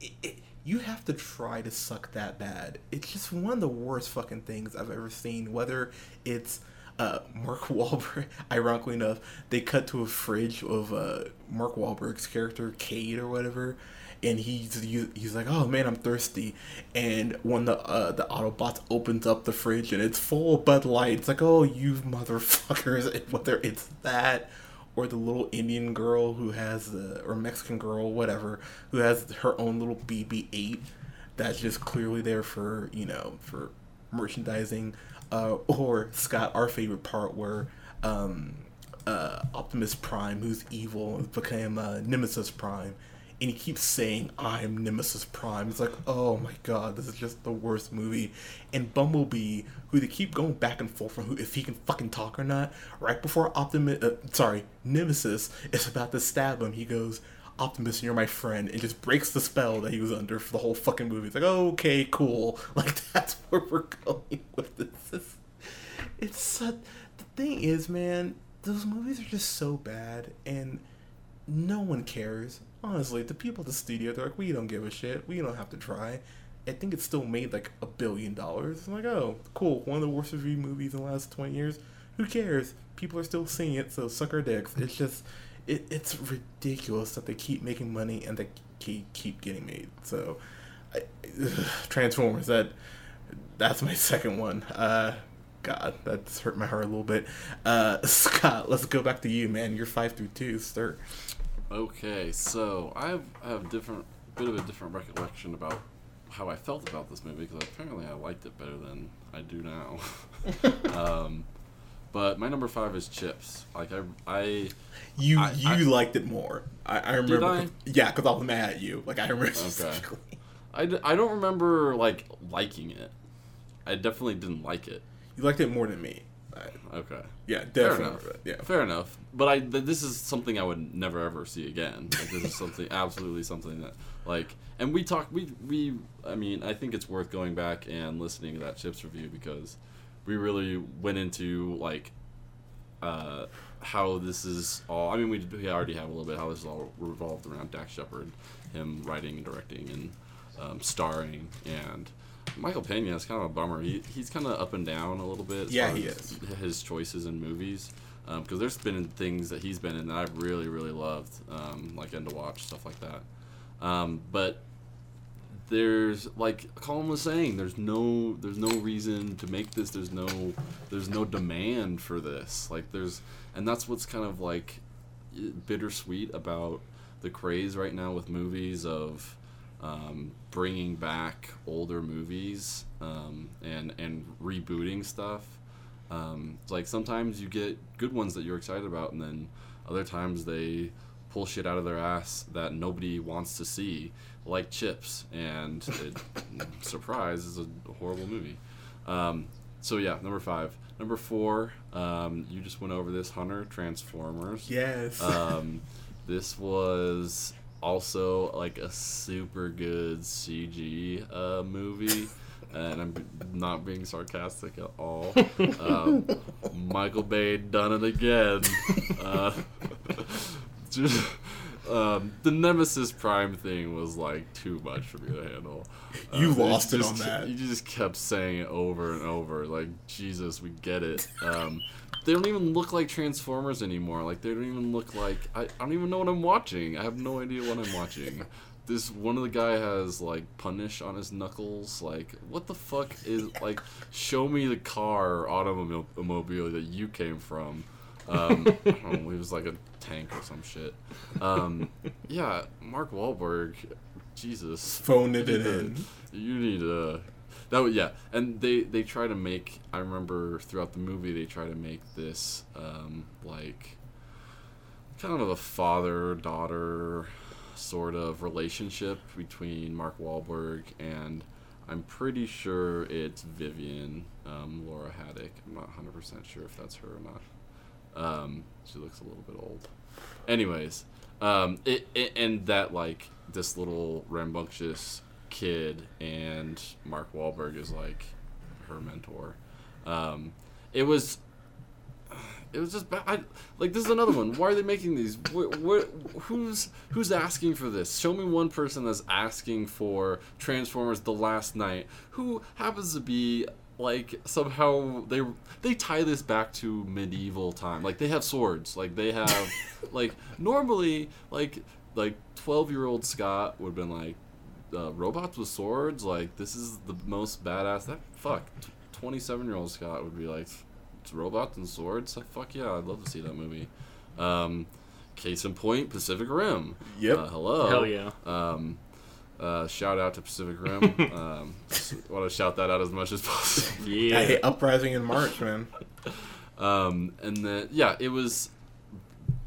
It, it, you have to try to suck that bad. It's just one of the worst fucking things I've ever seen. Whether it's uh, Mark Wahlberg, ironically enough, they cut to a fridge of uh, Mark Wahlberg's character Cade or whatever, and he's he's like, "Oh man, I'm thirsty," and when the uh, the Autobots opens up the fridge and it's full of Bud Light, it's like, "Oh, you motherfuckers!" And whether it's that or the little Indian girl who has the or Mexican girl, whatever, who has her own little BB-8 that's just clearly there for you know for merchandising, uh, or Scott, our favorite part where um, uh, Optimus Prime, who's evil, became uh, Nemesis Prime, and he keeps saying, "I'm Nemesis Prime." It's like, oh my god, this is just the worst movie. And Bumblebee, who they keep going back and forth from who if he can fucking talk or not. Right before Optimus, uh, sorry, Nemesis is about to stab him, he goes. Optimus, you're my friend, and just breaks the spell that he was under for the whole fucking movie. It's like, okay, cool. Like that's where we're going with this. It's, it's. The thing is, man, those movies are just so bad, and no one cares. Honestly, the people at the studio, they're like, we don't give a shit. We don't have to try. I think it still made like a billion dollars. I'm like, oh, cool. One of the worst reviewed movies in the last 20 years. Who cares? People are still seeing it, so suck our dicks. It's just, it, it's ridiculous that they keep making money and they keep, keep getting made. So, I, ugh, Transformers, that that's my second one. Uh, God, that's hurt my heart a little bit. Uh, Scott, let's go back to you, man. You're five through two, sir. Okay, so I have, I have different, bit of a different recollection about how I felt about this movie because apparently I liked it better than I do now. um, but my number five is Chips. Like I, I You I- you I- liked it more. I, I remember. I? Yeah, because I was mad at you. Like I remember specifically. I, d- I don't remember like liking it. I definitely didn't like it. You liked it more than me. I, Okay. yeah, Fair definitely. enough. Yeah. Fair enough. But I th- this is something I would never ever see again. Like this is something absolutely something that like and we talked we we I mean, I think it's worth going back and listening to that chips review because we really went into like uh how this is all I mean we, we already have a little bit how this is all revolved around Dax Shepard, him writing and directing and um, starring and Michael Pena is kind of a bummer. He, he's kind of up and down a little bit. Yeah, he is. His choices in movies, because there's been things that he's been in that I've really really loved, um, like End of Watch stuff like that. Um, but there's like Colin was saying, there's no there's no reason to make this. There's no there's no demand for this. Like there's and that's what's kind of like bittersweet about the craze right now with movies of um, bringing back older movies um, and and rebooting stuff. Um, it's like sometimes you get good ones that you're excited about, and then other times they pull shit out of their ass that nobody wants to see, like Chips, and it, surprise is a horrible movie. Um, so yeah, number five. Number four, um, you just went over this Hunter Transformers. Yes. Um, this was also like a super good CG uh, movie. And I'm not being sarcastic at all. Um, Michael Bay done it again. Uh, just, um, the Nemesis Prime thing was like too much for me to handle. You Um, lost it just on that. You just kept saying it over and over, like Jesus, we get it. Um, they don't even look like Transformers anymore. Like they don't even look like I, I don't even know what I'm watching. I have no idea what I'm watching. This one of the guy has like punish on his knuckles. Like what the fuck is like? Show me the car or automobile that you came from. Um, I don't know, it was like a tank or some shit. Um, yeah, Mark Wahlberg. Jesus, phone it you need in. to- You need to. That was, yeah, and they they try to make. I remember throughout the movie they try to make this um, like kind of a father daughter sort of relationship between Mark Wahlberg and I'm pretty sure it's Vivian um, Laura Haddock. I'm not 100 percent sure if that's her or not. Um, she looks a little bit old. Anyways, um, it, it and that like this little rambunctious kid and Mark Wahlberg is like her mentor. Um, it was it was just bad. I, like this is another one. Why are they making these? Wh- wh- who's who's asking for this? Show me one person that's asking for Transformers: The Last Knight who happens to be like somehow they they tie this back to medieval time. Like they have swords. Like they have like normally like like twelve year old Scott would have been like uh, robots with swords. Like this is the most badass. That fuck. Twenty seven year old Scott would be like it's robots and swords. Fuck yeah, I'd love to see that movie. Um, case in point, Pacific Rim. Yep. Uh, hello. Hell yeah. Um, uh, shout out to Pacific Rim. um, want to shout that out as much as possible. Yeah. I hate Uprising in March, man. Um, and then yeah, it was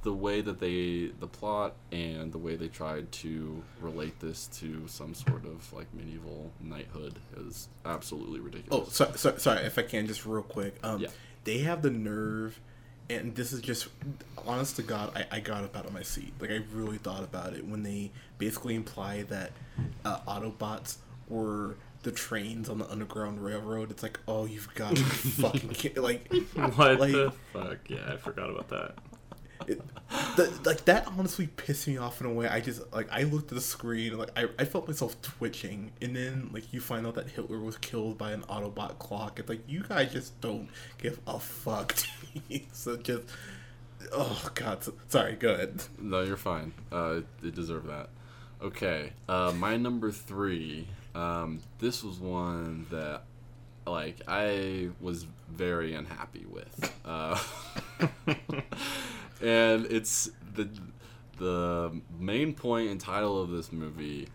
the way that they the plot and the way they tried to relate this to some sort of like medieval knighthood is absolutely Oh, ridiculous. so, so, sorry, if I can, just real quick. Um, Yeah. They have the nerve, and this is just, honest to God, I, I got up out of my seat. Like, I really thought about it when they basically imply that uh, Autobots were the trains on the Underground Railroad. It's like, oh, you've got to fucking kid- Like, What like, the fuck? Yeah, I forgot about that. It, the, like that honestly pissed me off in a way. I just like I looked at the screen, like I, I felt myself twitching, and then like you find out that Hitler was killed by an Autobot clock. It's like you guys just don't give a fuck. To me. so just oh god, so, sorry. Go ahead. No, you're fine. Uh, it deserved that. Okay, uh, my number three. Um, this was one that, like, I was very unhappy with, uh, and it's the the main point and title of this movie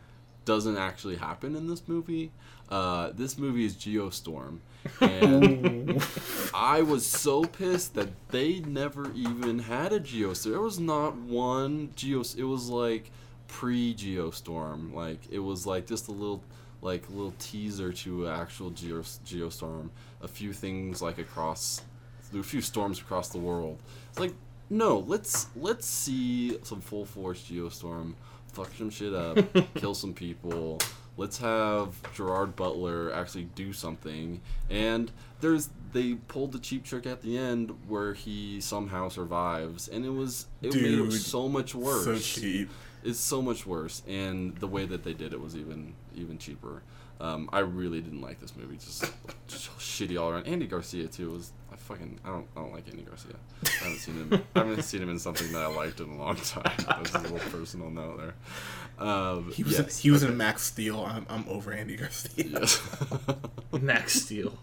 doesn't actually happen in this movie. Uh, this movie is Geostorm, and I was so pissed that they never even had a Geostorm. There was not one Geos. It was like pre Geostorm. Like it was like just a little like little teaser to an actual Geos- Geostorm. A few things like across a few storms across the world. It's like no, let's let's see some full force Geostorm, fuck some shit up, kill some people. Let's have Gerard Butler actually do something. And there's they pulled the cheap trick at the end where he somehow survives, and it was it made it so much worse. So cheap. is so much worse, and the way that they did it was even even cheaper. Um, I really didn't like this movie. Just, just shitty all around. Andy Garcia too was. I fucking. I don't. I don't like Andy Garcia. I haven't seen him. I haven't seen him in something that I liked in a long time. That's a little personal note there. Um, He was yes, he was okay. in Max Steel. I'm, I'm over Andy Garcia. Yes. Max Steel.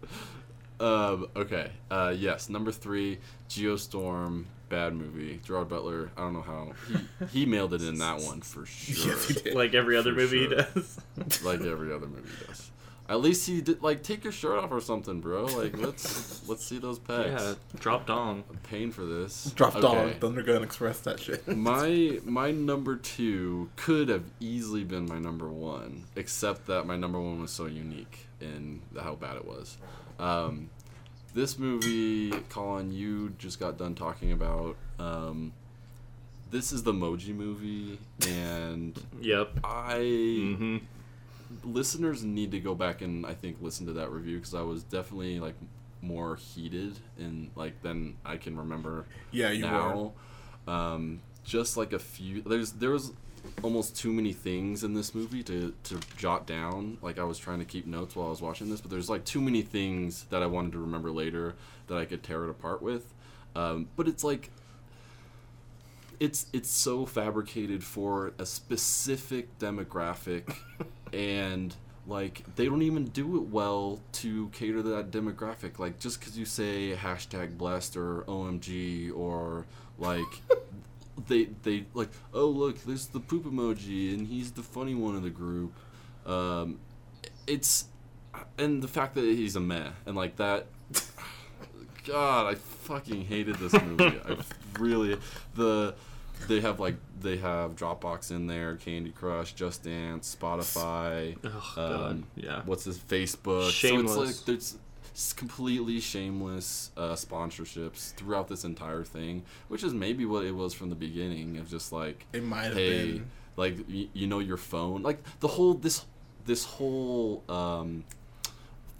um, okay. Uh, yes. Number three, Geostorm. Bad movie. Gerard Butler. I don't know how he he mailed it in that one for sure. Yes, he did. Like every other For movie sure. he does. like every other movie he does. At least he did like take your shirt off or something, bro. Like let's let's see those pecs. yeah, drop dong. I'm paying for this. Dropped on Okay. Thunder Gun Express that shit. My my number two could have easily been my number one, except that my number one was so unique in how bad it was. Um, this movie, Colin, you just got done talking about. Um, this is the Moji movie, and Yep. I hmm listeners need to go back and I think listen to that review because I was definitely like more heated and like than I can remember Yeah, you were. now. Um, just like a few, there's there was almost too many things in this movie to to jot down. Like I was trying to keep notes while I was watching this, but there's like too many things that I wanted to remember later that I could tear it apart with. Um, but it's like it's it's so fabricated for a specific demographic and like they don't even do it well to cater to that demographic. Like just because you say hashtag blessed or omg or like they they like oh look there's the poop emoji and he's the funny one of the group. Um it's and the fact that he's a meh and like that god i fucking hated this movie. I really the they have like they have dropbox in there candy crush just dance spotify Oh god. um, yeah. what's this? facebook Shameless. so it's like there's s- completely shameless uh, sponsorships throughout this entire thing which is maybe what it was from the beginning of just like It might have hey been. like y- you know your phone like the whole this this whole um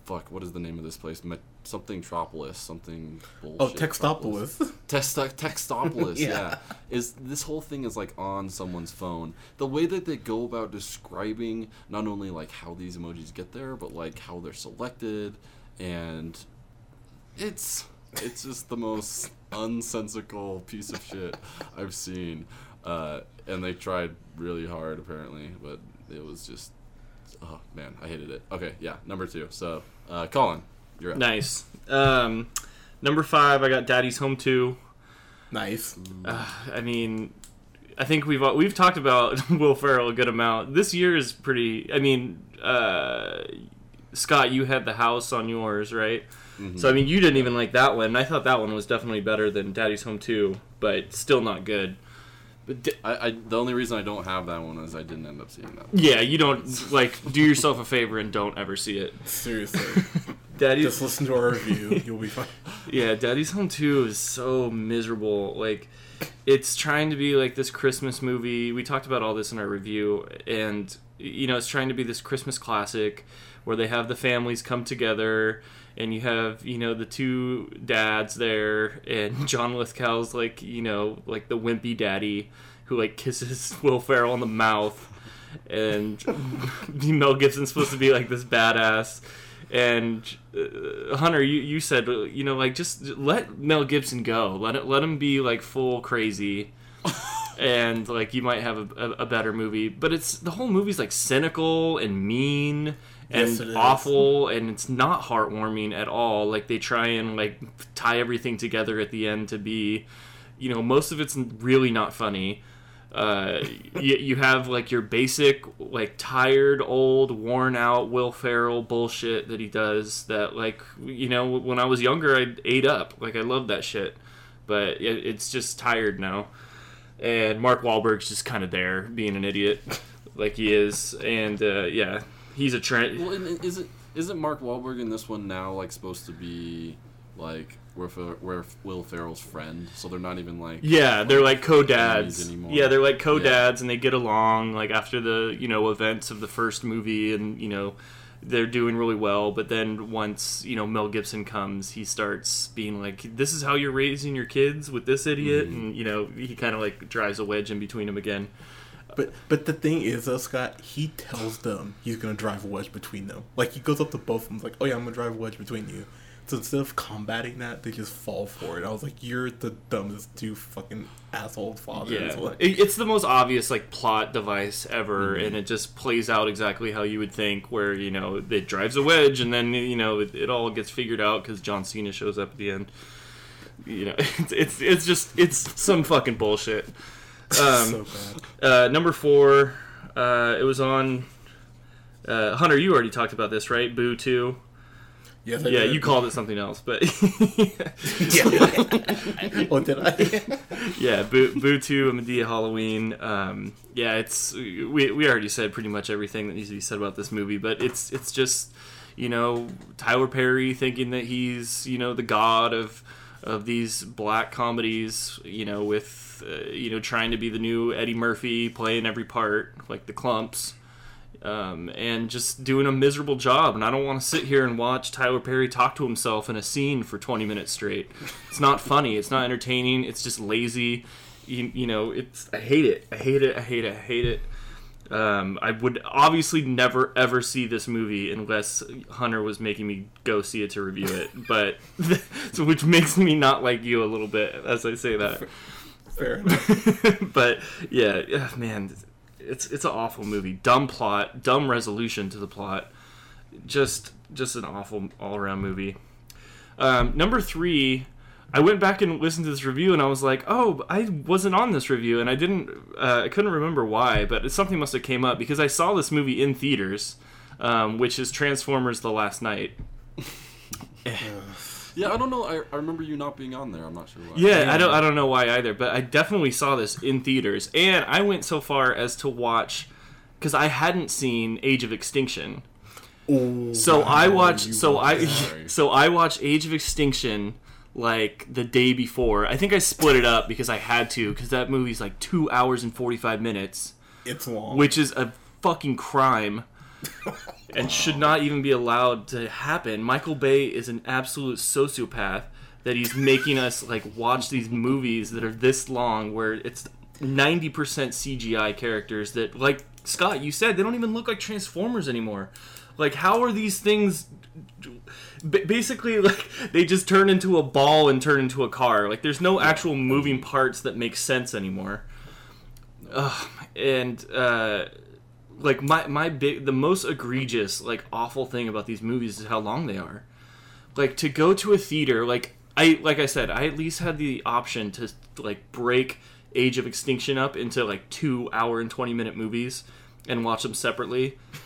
fuck what is the name of this place Met- something tropolis something bullshit Oh, Textopolis. Text Textopolis, yeah. Yeah. Is this whole thing is like on someone's phone. The way that they go about describing not only like how these emojis get there, but like how they're selected and it's it's just the most unsensical piece of shit I've seen. Uh, and they tried really hard apparently, but it was just oh man, I hated it. Okay, yeah, number two. So uh, Colin, you're up. Nice. Um, number five, I got Daddy's Home Two. nice. Uh, I mean, I think we've we've talked about Will Ferrell a good amount. This year is pretty. I mean, uh, Scott, you had the house on yours, right? Mhm. So I mean, you didn't even like that one. I thought that one was definitely better than Daddy's Home Two, but still not good. But d- I, I the only reason I don't have that one is I didn't end up seeing that. yeah, you don't like do yourself a favor and don't ever see it. Seriously. Daddy's Just listen to our review. You'll be fine. Yeah, Daddy's Home 2 is so miserable. Like, it's trying to be like this Christmas movie. We talked about all this in our review, and, you know, it's trying to be this Christmas classic where they have the families come together, and you have, you know, the two dads there, and John Lithgow's like, you know, like the wimpy daddy who, like, kisses Will Ferrell on the mouth. And Mel Gibson's supposed to be like this badass and uh, Hunter, you, you said uh, you know like just let Mel Gibson go, let it let him be like full crazy, and like you might have a, a, a better movie. But it's the whole movie's like cynical and mean and Yes, is. awful, and it's not heartwarming at all. Like they try and like tie everything together at the end to be, you know, most of it's really not funny uh, you, you have like your basic like tired old worn out will ferrell bullshit that he does that like you know when i was younger i ate up. Like i love that shit. But it, it's just tired now. And mark Wahlberg's just kind of there being an idiot like he is. And uh, yeah he's a trend Well, and isn't isn't Mark Wahlberg in this one now like supposed to be like were for, were Will Ferrell's friend, so they're not even like Yeah, they're like co-dads. anymore. Yeah, they're like co-dads, and they get along. Like after the you know events of the first movie, and you know they're doing really well. But then once you know Mel Gibson comes, he starts being like, "This is how you're raising your kids with this idiot," Mm-hmm. and you know he kind of like drives a wedge in between them again. But but the thing is, though, Scott, he tells them he's gonna drive a wedge between them. Like he goes up to both of them, like, "Oh yeah, I'm gonna drive a wedge between you." So instead of combating that, they just fall for it. I was like, "You're the dumbest two fucking asshole fathers." Yeah, Like, It- it's the most obvious like plot device ever, Mm-hmm. and it just plays out exactly how you would think. Where you know it drives a wedge, and then you know it, it all gets figured out because John Cena shows up at the end. You know, it's it's, it's just it's some fucking bullshit. Um, so bad. uh, number four, uh, it was on. Uh, Hunter, you already talked about this, right? Boo two. Yes, I Yeah, did. you called it something else, but Yeah. oh, did I? yeah, Boo, Boo 2, A Madea Halloween. Um, yeah, it's we, we already said pretty much everything that needs to be said about this movie, but it's it's just you know Tyler Perry thinking that he's you know the god of of these black comedies, you know, with uh, you know trying to be the new Eddie Murphy playing every part like the Klumps. Um, and just doing a miserable job. And I don't want to sit here and watch Tyler Perry talk to himself in a scene for 20 minutes straight. It's not funny. It's not entertaining. It's just lazy. You, you know, it's I hate it. I hate it. I hate it. I hate it. Um, I would obviously never ever see this movie unless Hunter was making me go see it to review it. But so which makes me not like you a little bit as I say that. Fair enough. but yeah, man, it's it's an awful movie. Dumb plot, dumb resolution to the plot. Just just an awful all around movie. Um, number three, I went back and listened to this review, and I was like, oh, I wasn't on this review, and I didn't, uh, I couldn't remember why, but something must have came up because I saw this movie in theaters, um, which is Transformers: The Last Knight. Yeah, I don't know. I, I remember you not being on there. I'm not sure why. Yeah, I don't I don't know why either, but I definitely saw this in theaters, and I went so far as to watch because I hadn't seen Age of Extinction. Oh, So I watched. So I. Sorry. So I watched Age of Extinction like the day before. I think I split it up because I had to because that movie's like two hours and forty five minutes, It's long. which is a fucking crime. and should not even be allowed to happen. Michael Bay is an absolute sociopath that he's making us like watch these movies that are this long where it's 90% CGI characters that like Scott you said they don't even look like Transformers anymore. Like how are these things basically like they just turn into a ball and turn into a car. Like there's no actual moving parts that make sense anymore. Ugh, and uh like my my big the most egregious like awful thing about these movies is how long they are. Like to go to a theater like i like i said i at least had the option to like break age of extinction up into like two hour and 20 minute movies and watch them separately.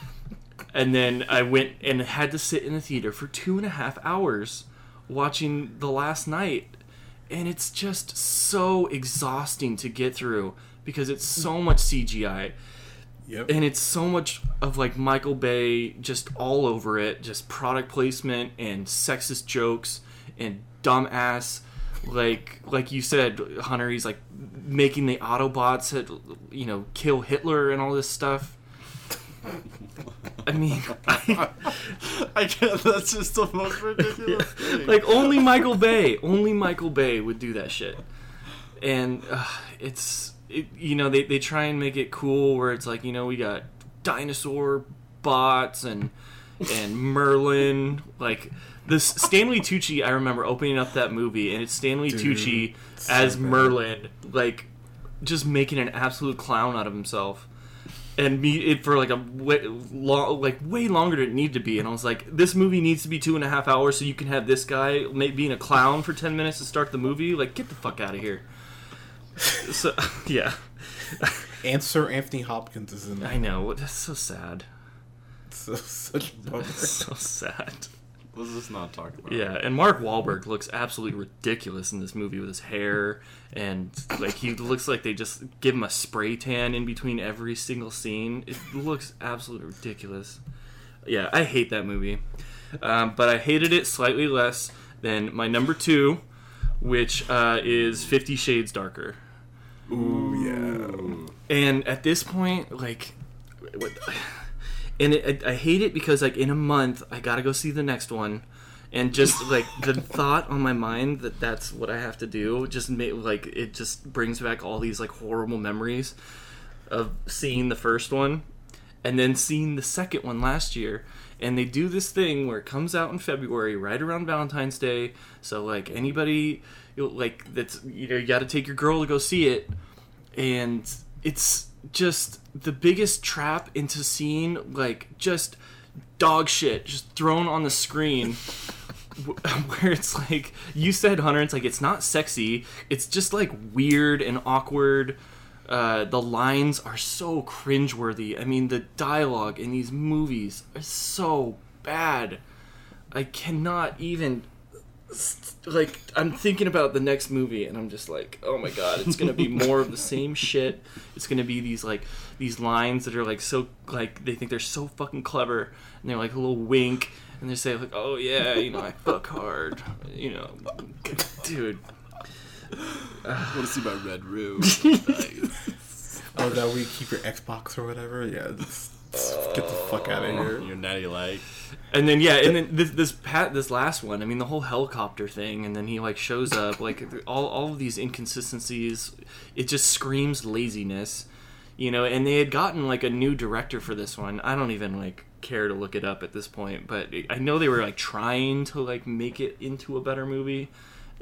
And then i went and had to sit in the theater for two and a half hours watching the last Knight. And it's just so exhausting to get through because it's so much cgi yep. and it's so much of like Michael Bay just all over it, just product placement and sexist jokes and dumbass like like you said, Hunter, he's like making the Autobots you know kill Hitler and all this stuff. I mean, I can't. That's just the most ridiculous thing. like only Michael Bay, only Michael Bay would do that shit. And uh, it's it, you know they they try and make it cool where it's like you know we got dinosaur bots and and Merlin like this Stanley Tucci I remember opening up that movie and it's Stanley Dude, Tucci so as bad. Merlin like just making an absolute clown out of himself and me it for like a way, long, like way longer than it needed to be. And I was like, this movie needs to be two and a half hours, so you can have this guy being a clown for ten minutes to start the movie. Like, get the fuck out of here. So yeah, and Sir Anthony Hopkins is in I know that's so sad. So, such a bummer. so sad. Let's just not talk about. Yeah, and Mark Wahlberg looks absolutely ridiculous in this movie with his hair and like he looks like they just give him a spray tan in between every single scene. It looks absolutely ridiculous. Yeah, I hate that movie, um, but I hated it slightly less than my number two, which uh, is Fifty Shades Darker. Ooh, yeah. And at this point, like, what, and it, I, I hate it because like in a month I gotta go see the next one, and just like the thought on my mind that that's what I have to do just ma- like it just brings back all these like horrible memories of seeing the first one, and then seeing the second one last year. And they do this thing where it comes out in February, right around Valentine's Day. So like anybody, like that's you know you got to take your girl to go see it. And it's just the biggest trap into seeing like just dog shit just thrown on the screen where it's like you said hunter it's like it's not sexy. It's just like weird and awkward. Uh, the lines are so cringeworthy. I mean the dialogue in these movies is so bad. I cannot even like I'm thinking about the next movie and I'm just like, oh my god, it's gonna be more of the same shit. It's gonna be these like these lines that are like so like they think they're so fucking clever and they're like a little wink and they say like, oh yeah, you know I fuck hard, you know, dude. I want to see my red room. Oh, that we keep your Xbox or whatever. Yeah, just, just get the fuck out of here. Your natty light. And then yeah, and then this this pat this last one. I mean, the whole helicopter thing, and then he like shows up like all all of these inconsistencies. It just screams laziness, you know. And they had gotten like a new director for this one. I don't even like care to look it up at this point, but I know they were like trying to like make it into a better movie,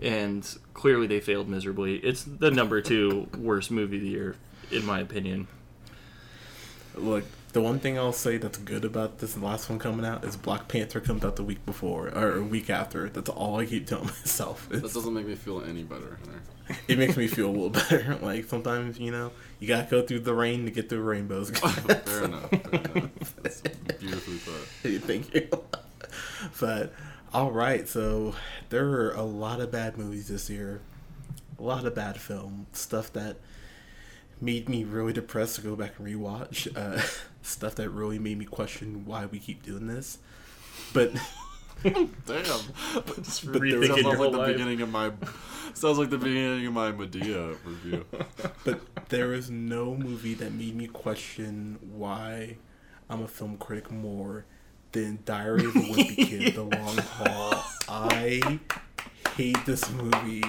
and clearly they failed miserably. It's the number two worst movie of the year, in my opinion. Look, the one thing I'll say that's good about this last one coming out is Black Panther comes out the week before or a week after. That's all I keep telling myself. That It's- doesn't make me feel any better. It makes me feel a little better. Like sometimes, you know, you gotta go through the rain to get through rainbows. fair enough. Fair enough. That's beautifully put. Thank you. but all right, so there are a lot of bad movies this year. A lot of bad film stuff that made me really depressed to go back and rewatch. Uh, stuff that really made me question why we keep doing this. But Damn. Just But there was sounds like the life. beginning of my sounds like the beginning of my Madea review. but there is no movie that made me question why I'm a film critic more than Diary of a Wimpy Kid: The Long Haul. I hate this movie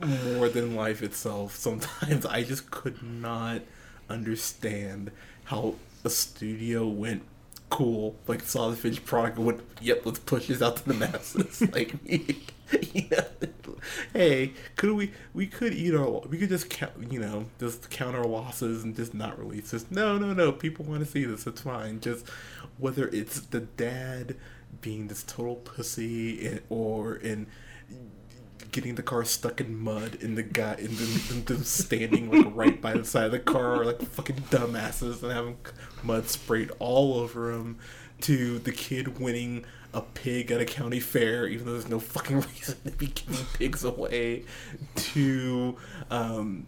more than life itself. Sometimes I just could not understand how a studio went cool, like saw the finished product and went, yep, let's push this out to the masses. like, hey, could we, we could eat our, we could just count, you know, just count our losses and just not release this. No, no, no, people want to see this, it's fine. Just whether it's the dad being this total pussy or in getting the car stuck in mud and the guy and them, them, them standing like right by the side of the car like fucking dumbasses and having mud sprayed all over them to the kid winning a pig at a county fair even though there's no fucking reason to be giving pigs away to um,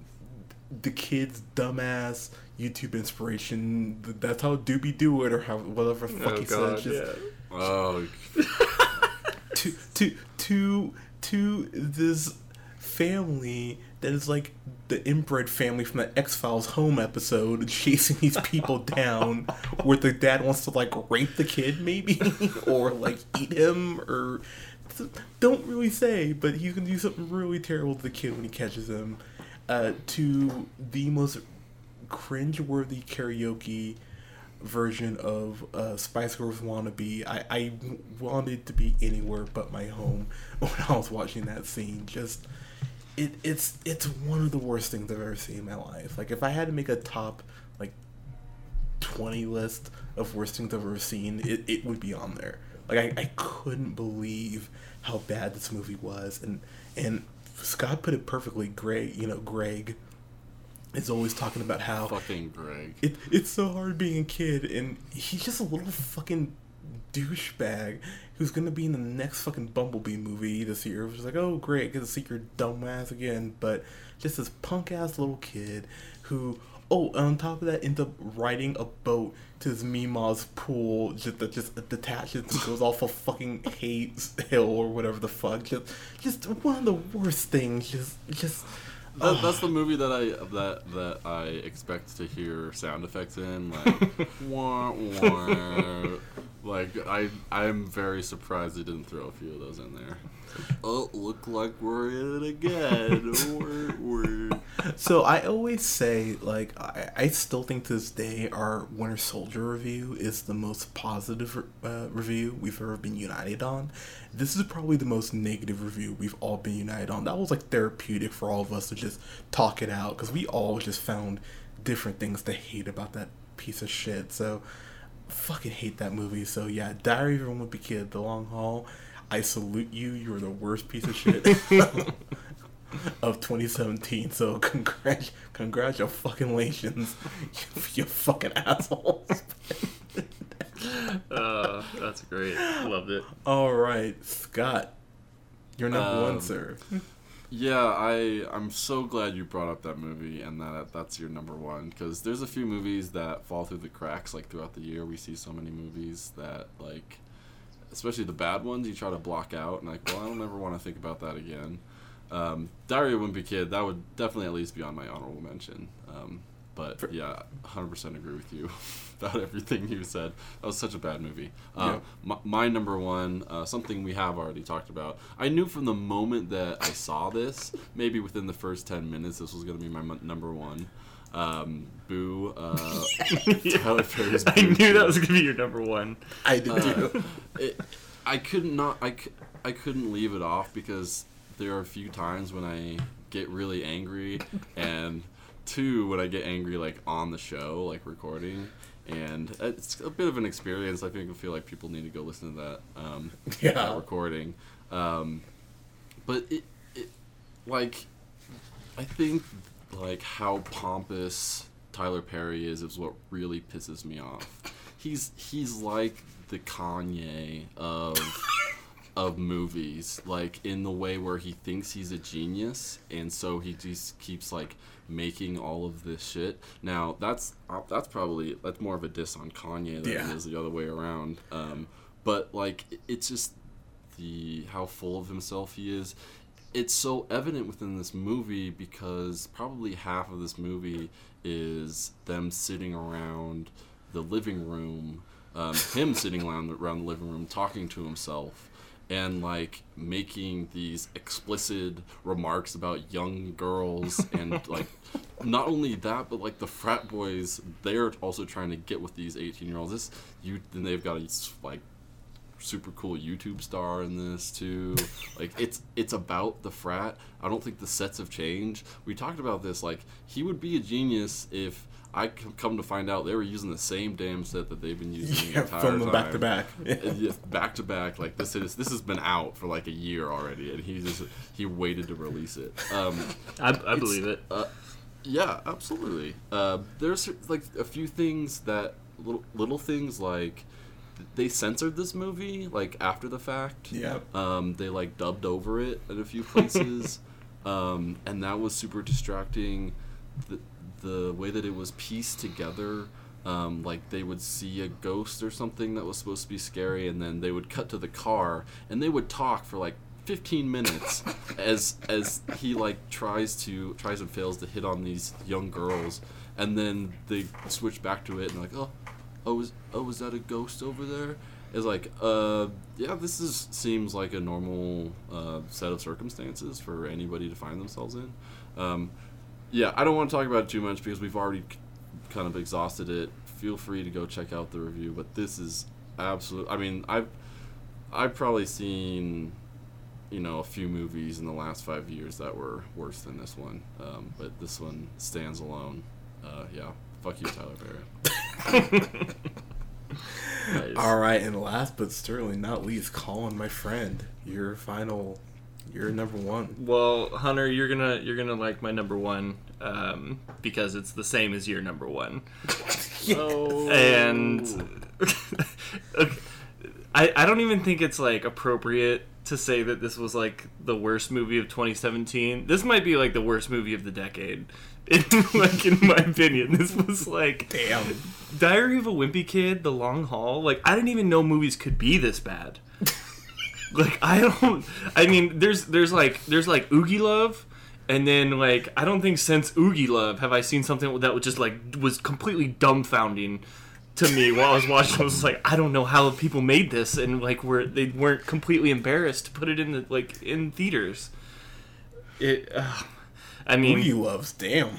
the kid's dumbass YouTube inspiration. That's how Doobie do it, or how whatever the fuck Oh he god, said. Just, yeah. Oh, to to to to this family that is like the inbred family from that X Files home episode, chasing these people down, where the dad wants to like rape the kid, maybe, or like eat him, or don't really say, but he's gonna do something really terrible to the kid when he catches him. Uh, to the most cringe-worthy karaoke version of uh, Spice Girls Wannabe. I, I wanted to be anywhere but my home when I was watching that scene. Just it it's it's one of the worst things I've ever seen in my life. Like if I had to make a top like twenty list of worst things I've ever seen, it, it would be on there. Like I, I couldn't believe how bad this movie was and and Scott put it perfectly Greg you know, Greg is always talking about how fucking Greg. it, it's so hard being a kid, and he's just a little fucking douchebag who's gonna be in the next fucking Bumblebee movie this year. Is like, oh great, get to see your dumb ass again. But just this punk ass little kid who Oh, on top of that, ends up riding a boat to his Mima's pool, just that just detaches and goes off a fucking Hayes Hill or whatever the fuck. Just, just one of the worst things. Just, just. That, that's the movie that I that that I expect to hear sound effects in, like wah, wah. Like I I'm very surprised they didn't throw a few of those in there. Oh, look like we're in it again. we're, we're... So I always say, like, I, I still think to this day our Winter Soldier review is the most positive uh, review we've ever been united on. This is probably the most negative review we've all been united on. That was like therapeutic for all of us to just talk it out because we all just found different things to hate about that piece of shit. So, fucking hate that movie. So yeah, Diary of a Wimpy Kid, The Long Haul. I salute you. You're the worst piece of shit of 2017. So congrat, congratulations, you, you fucking assholes. uh, that's great. Loved it. All right, Scott, you're number Um, one, sir. Yeah, I I'm so glad you brought up that movie and that that's your number one because there's a few movies that fall through the cracks like throughout the year. We see so many movies that like, especially the bad ones, you try to block out and like, well, I don't ever want to think about that again. Um, Diary of a Wimpy Kid that would definitely at least be on my honorable mention. Um, but For- yeah, 100% agree with you about everything you said. That was such a bad movie. Uh, my, my number one, uh, something we have already talked about. I knew from the moment that I saw this, maybe within the first 10 minutes, this was going to be my m- number one. Um, Boo. Uh, Tyler Perry's I knew Two. that was gonna be your number one. I did Uh, too. it, I could not. I, c- I couldn't leave it off because there are a few times when I get really angry, and two when I get angry like on the show, like recording, and it's a bit of an experience. I think I feel like people need to go listen to that. Um, Yeah. that recording. Um, but it, it, like, I think like how pompous Tyler Perry is is what really pisses me off. He's he's like the Kanye of of movies, like in the way where he thinks he's a genius, and so he just keeps like making all of this shit. Now that's uh, that's probably that's more of a diss on Kanye than Yeah. it is the other way around. Um, but like it's just the how full of himself he is. It's so evident within this movie because probably half of this movie is them sitting around the living room, um, him sitting around the, around the living room talking to himself, and like making these explicit remarks about young girls and like not only that but like the frat boys they're also trying to get with these 18 year olds this you then they've got to like super cool YouTube star in this too. Like it's it's about the frat. I don't think the sets have changed. We talked about this. Like he would be a genius if I come to find out they were using the same damn set that they've been using the Yeah, entire from them back to back. And yes, back to back. Like this is this has been out for like a year already, and he just he waited to release it. Um, I, I believe it. uh, yeah, absolutely. Uh, there's like a few things that little little things like they censored this movie like after the fact. Yeah. Um, they like dubbed over it in a few places, um, and that was super distracting. The the way that it was pieced together. Um, like they would see a ghost or something that was supposed to be scary, and then they would cut to the car, and they would talk for like 15 minutes as as he like tries to tries and fails to hit on these young girls, and then they switch back to it and like oh oh is oh is that a ghost over there? It's like uh yeah this is seems like a normal uh, set of circumstances for anybody to find themselves in. Um, yeah, I don't want to talk about it too much because we've already k- kind of exhausted it. Feel free to go check out the review, but this is absolute. I mean, I've I've probably seen you know a few movies in the last five years that were worse than this one, um, but this one stands alone. Uh, yeah, fuck you, Tyler Perry. Nice. All right, and last but certainly not least, Colin, my friend, your final, your number one. Well, Hunter, you're gonna you're gonna like my number one um, because it's the same as your number one, Oh. and okay, I I don't even think it's like appropriate to say that this was like the worst movie of 2017. This might be like the worst movie of the decade. like in my opinion, this was like Damn. Diary of a Wimpy Kid, The Long Haul. Like I didn't even know movies could be this bad. like I don't. I mean, there's there's like there's like Oogie Love, and then like I don't think since Oogie Love have I seen something that was just like was completely dumbfounding to me while I was watching. I was like, I don't know how people made this, and like were they weren't completely embarrassed to put it in the like in theaters. It. Uh, I mean, Oogieloves. Damn.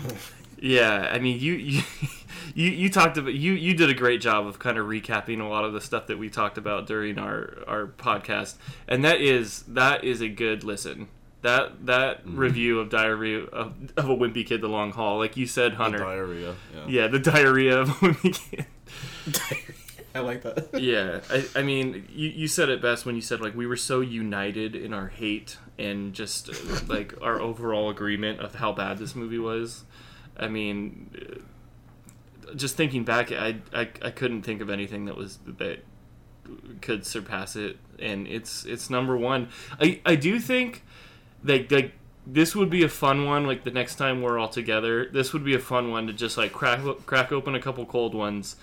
yeah, I mean, you you you, you talked about you you did a great job of kind of recapping a lot of the stuff that we talked about during our our podcast, and that is that is a good listen. That that mm. review of Diary of, of a Wimpy Kid: The Long Haul, like you said, Hunter. Diarrhea. Yeah. yeah, the diarrhea of a Wimpy Kid. I like that. Yeah, I, I mean, you, you said it best when you said like we were so united in our hate and just uh, like our overall agreement of how bad this movie was. I mean, uh, just thinking back, I, I I couldn't think of anything that was that could surpass it, and it's it's number one. I I do think like like this would be a fun one. Like the next time we're all together, this would be a fun one to just like crack crack open a couple cold ones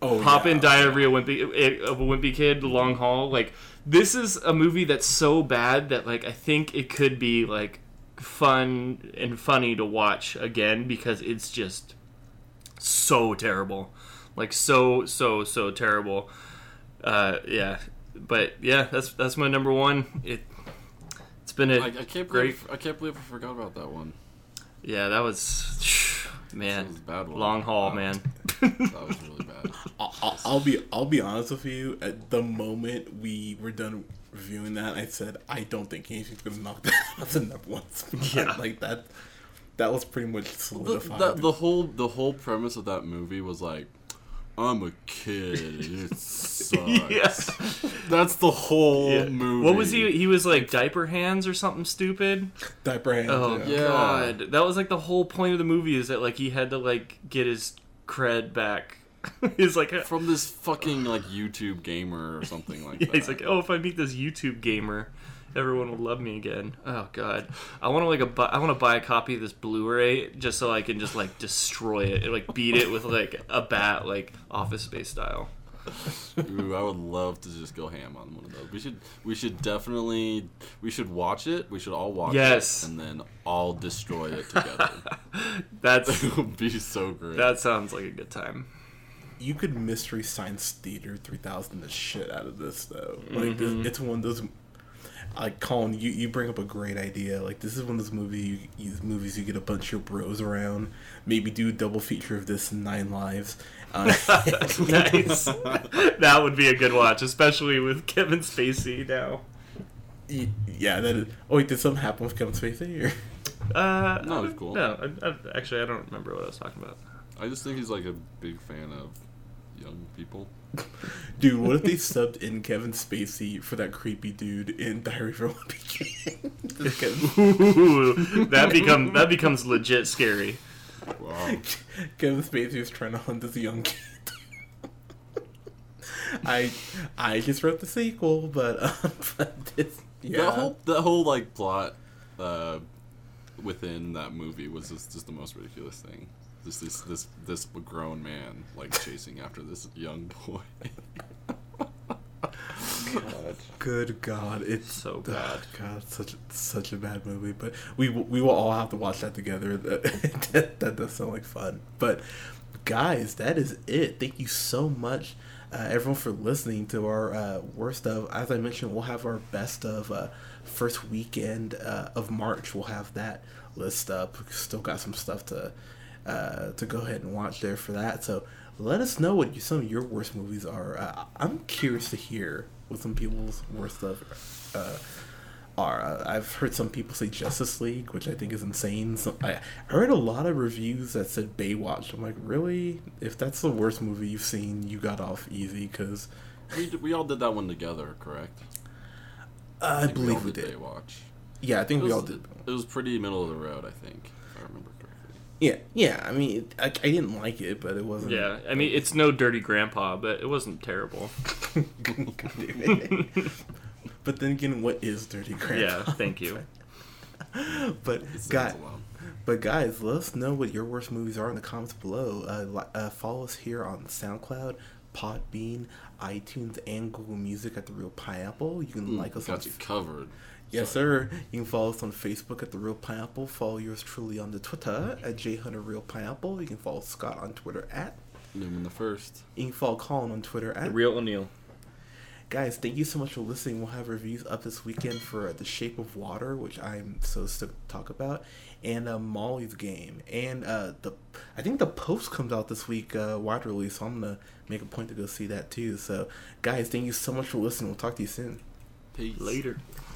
Oh, pop yeah. in Diary of a Wimpy of a Wimpy Kid, The Long Haul. Like this is a movie that's so bad that like I think it could be like fun and funny to watch again because it's just so terrible, like so so so terrible. Uh, yeah, but yeah, that's that's my number one. It it's been a I, I can't great. believe I can't believe I forgot about that one. Yeah, that was That man. was a bad one. Long haul, Wow. man. That was really bad. I'll, I'll, I'll be I'll be honest with you. At the moment we were done reviewing that, I said I don't think anything's gonna knock that out the number one spot. Yeah. like that. That was pretty much the, solidified. the, the whole the whole premise of that movie was like, I'm a kid. and It sucks. yeah. That's the whole Yeah. movie. What was he? He was like diaper hands or something stupid. Diaper hands. Oh yeah. Yeah. god, that was like the whole point of the movie is that like he had to like get his cred back. he's like, yeah, From this fucking like YouTube gamer or something like that. he's like, oh, if I meet this YouTube gamer, everyone will love me again. Oh god, I want to like a bu- I want to buy a copy of this Blu-ray just so I can just like destroy it and like beat it with like a bat, like Office Space style. Ooh, I would love to just go ham on one of those. We should we should definitely we should watch it. We should all watch Yes. it and then all destroy it together. That's it would be so great. that sounds like a good time. You could mystery science theater three thousand the shit out of this though. Like Mm-hmm. this, it's one of those. Like Colin, you, you bring up a great idea. Like this is one of those movie you, these movies you get a bunch of bros around. Maybe do a double feature of this and Nine Lives. Uh, nice. that would be a good watch, especially with Kevin Spacey now. yeah, that is. Oh wait, did something happen with Kevin Spacey? Or? Uh, No, it's cool. No, I, I, actually, I don't remember what I was talking about. I just think he's like a big fan of young people. Dude, what if they subbed in Kevin Spacey for that creepy dude in Diary of a Wimpy Kid? Just Kevin, Ooh, that become that becomes legit scary. Wow. Kevin Spacey is trying to hunt this young kid. I I just wrote the sequel, but, um, but this, yeah. That whole that whole like plot uh, within that movie was just, just the most ridiculous thing. Just this this this grown man like chasing after this young boy. Good God, it's So ugh, bad. God, such such a bad movie. But we will- we will all have to watch that together. That that, that does sound like fun. But guys, that is it. Thank you so much, uh, everyone, for listening to our uh, worst of. As I mentioned, we'll have our best of uh, first weekend uh, of March. We'll have that list up. Still got some stuff to uh, to go ahead and watch there for that. So let us know what you, some of your worst movies are. Uh, I'm curious to hear what some people's worst of uh, are. Uh, I've heard some people say Justice League, which I think is insane. So I heard a lot of reviews that said Baywatch. I'm like, really? If that's the worst movie you've seen, you got off easy because we, d- we all did that one together, correct? I, think believe we did. Baywatch. Yeah, I think It we all did. It was pretty middle of the road, I think, if I remember correctly. Yeah, yeah. I mean, it, I, I didn't like it, but it wasn't. Yeah, I mean, it's no Dirty Grandpa, but it wasn't terrible. God damn it. But then again, what is dirty grandpa? Yeah, thank you. but guys, but guys, let us know what your worst movies are in the comments below. Uh, uh, follow us here on SoundCloud, Podbean, iTunes, and Google Music at the Reel Pineapple. You can like us on Got you covered. Yes, sir. You can follow us on Facebook at The Reel Pineapple. Follow yours truly on the Twitter at J Hunter Reel Pineapple. You can follow Scott on Twitter at. Newman the first. You can follow Colin on Twitter The at. real O'Neill. Guys, thank you so much for listening. We'll have reviews up this weekend for The Shape of Water, which I'm so stoked to talk about, and uh, Molly's Game. And uh, the I think the Post comes out this week, uh, wide release, so I'm going to make a point to go see that too. So, guys, thank you so much for listening. We'll talk to you soon. Peace. Later.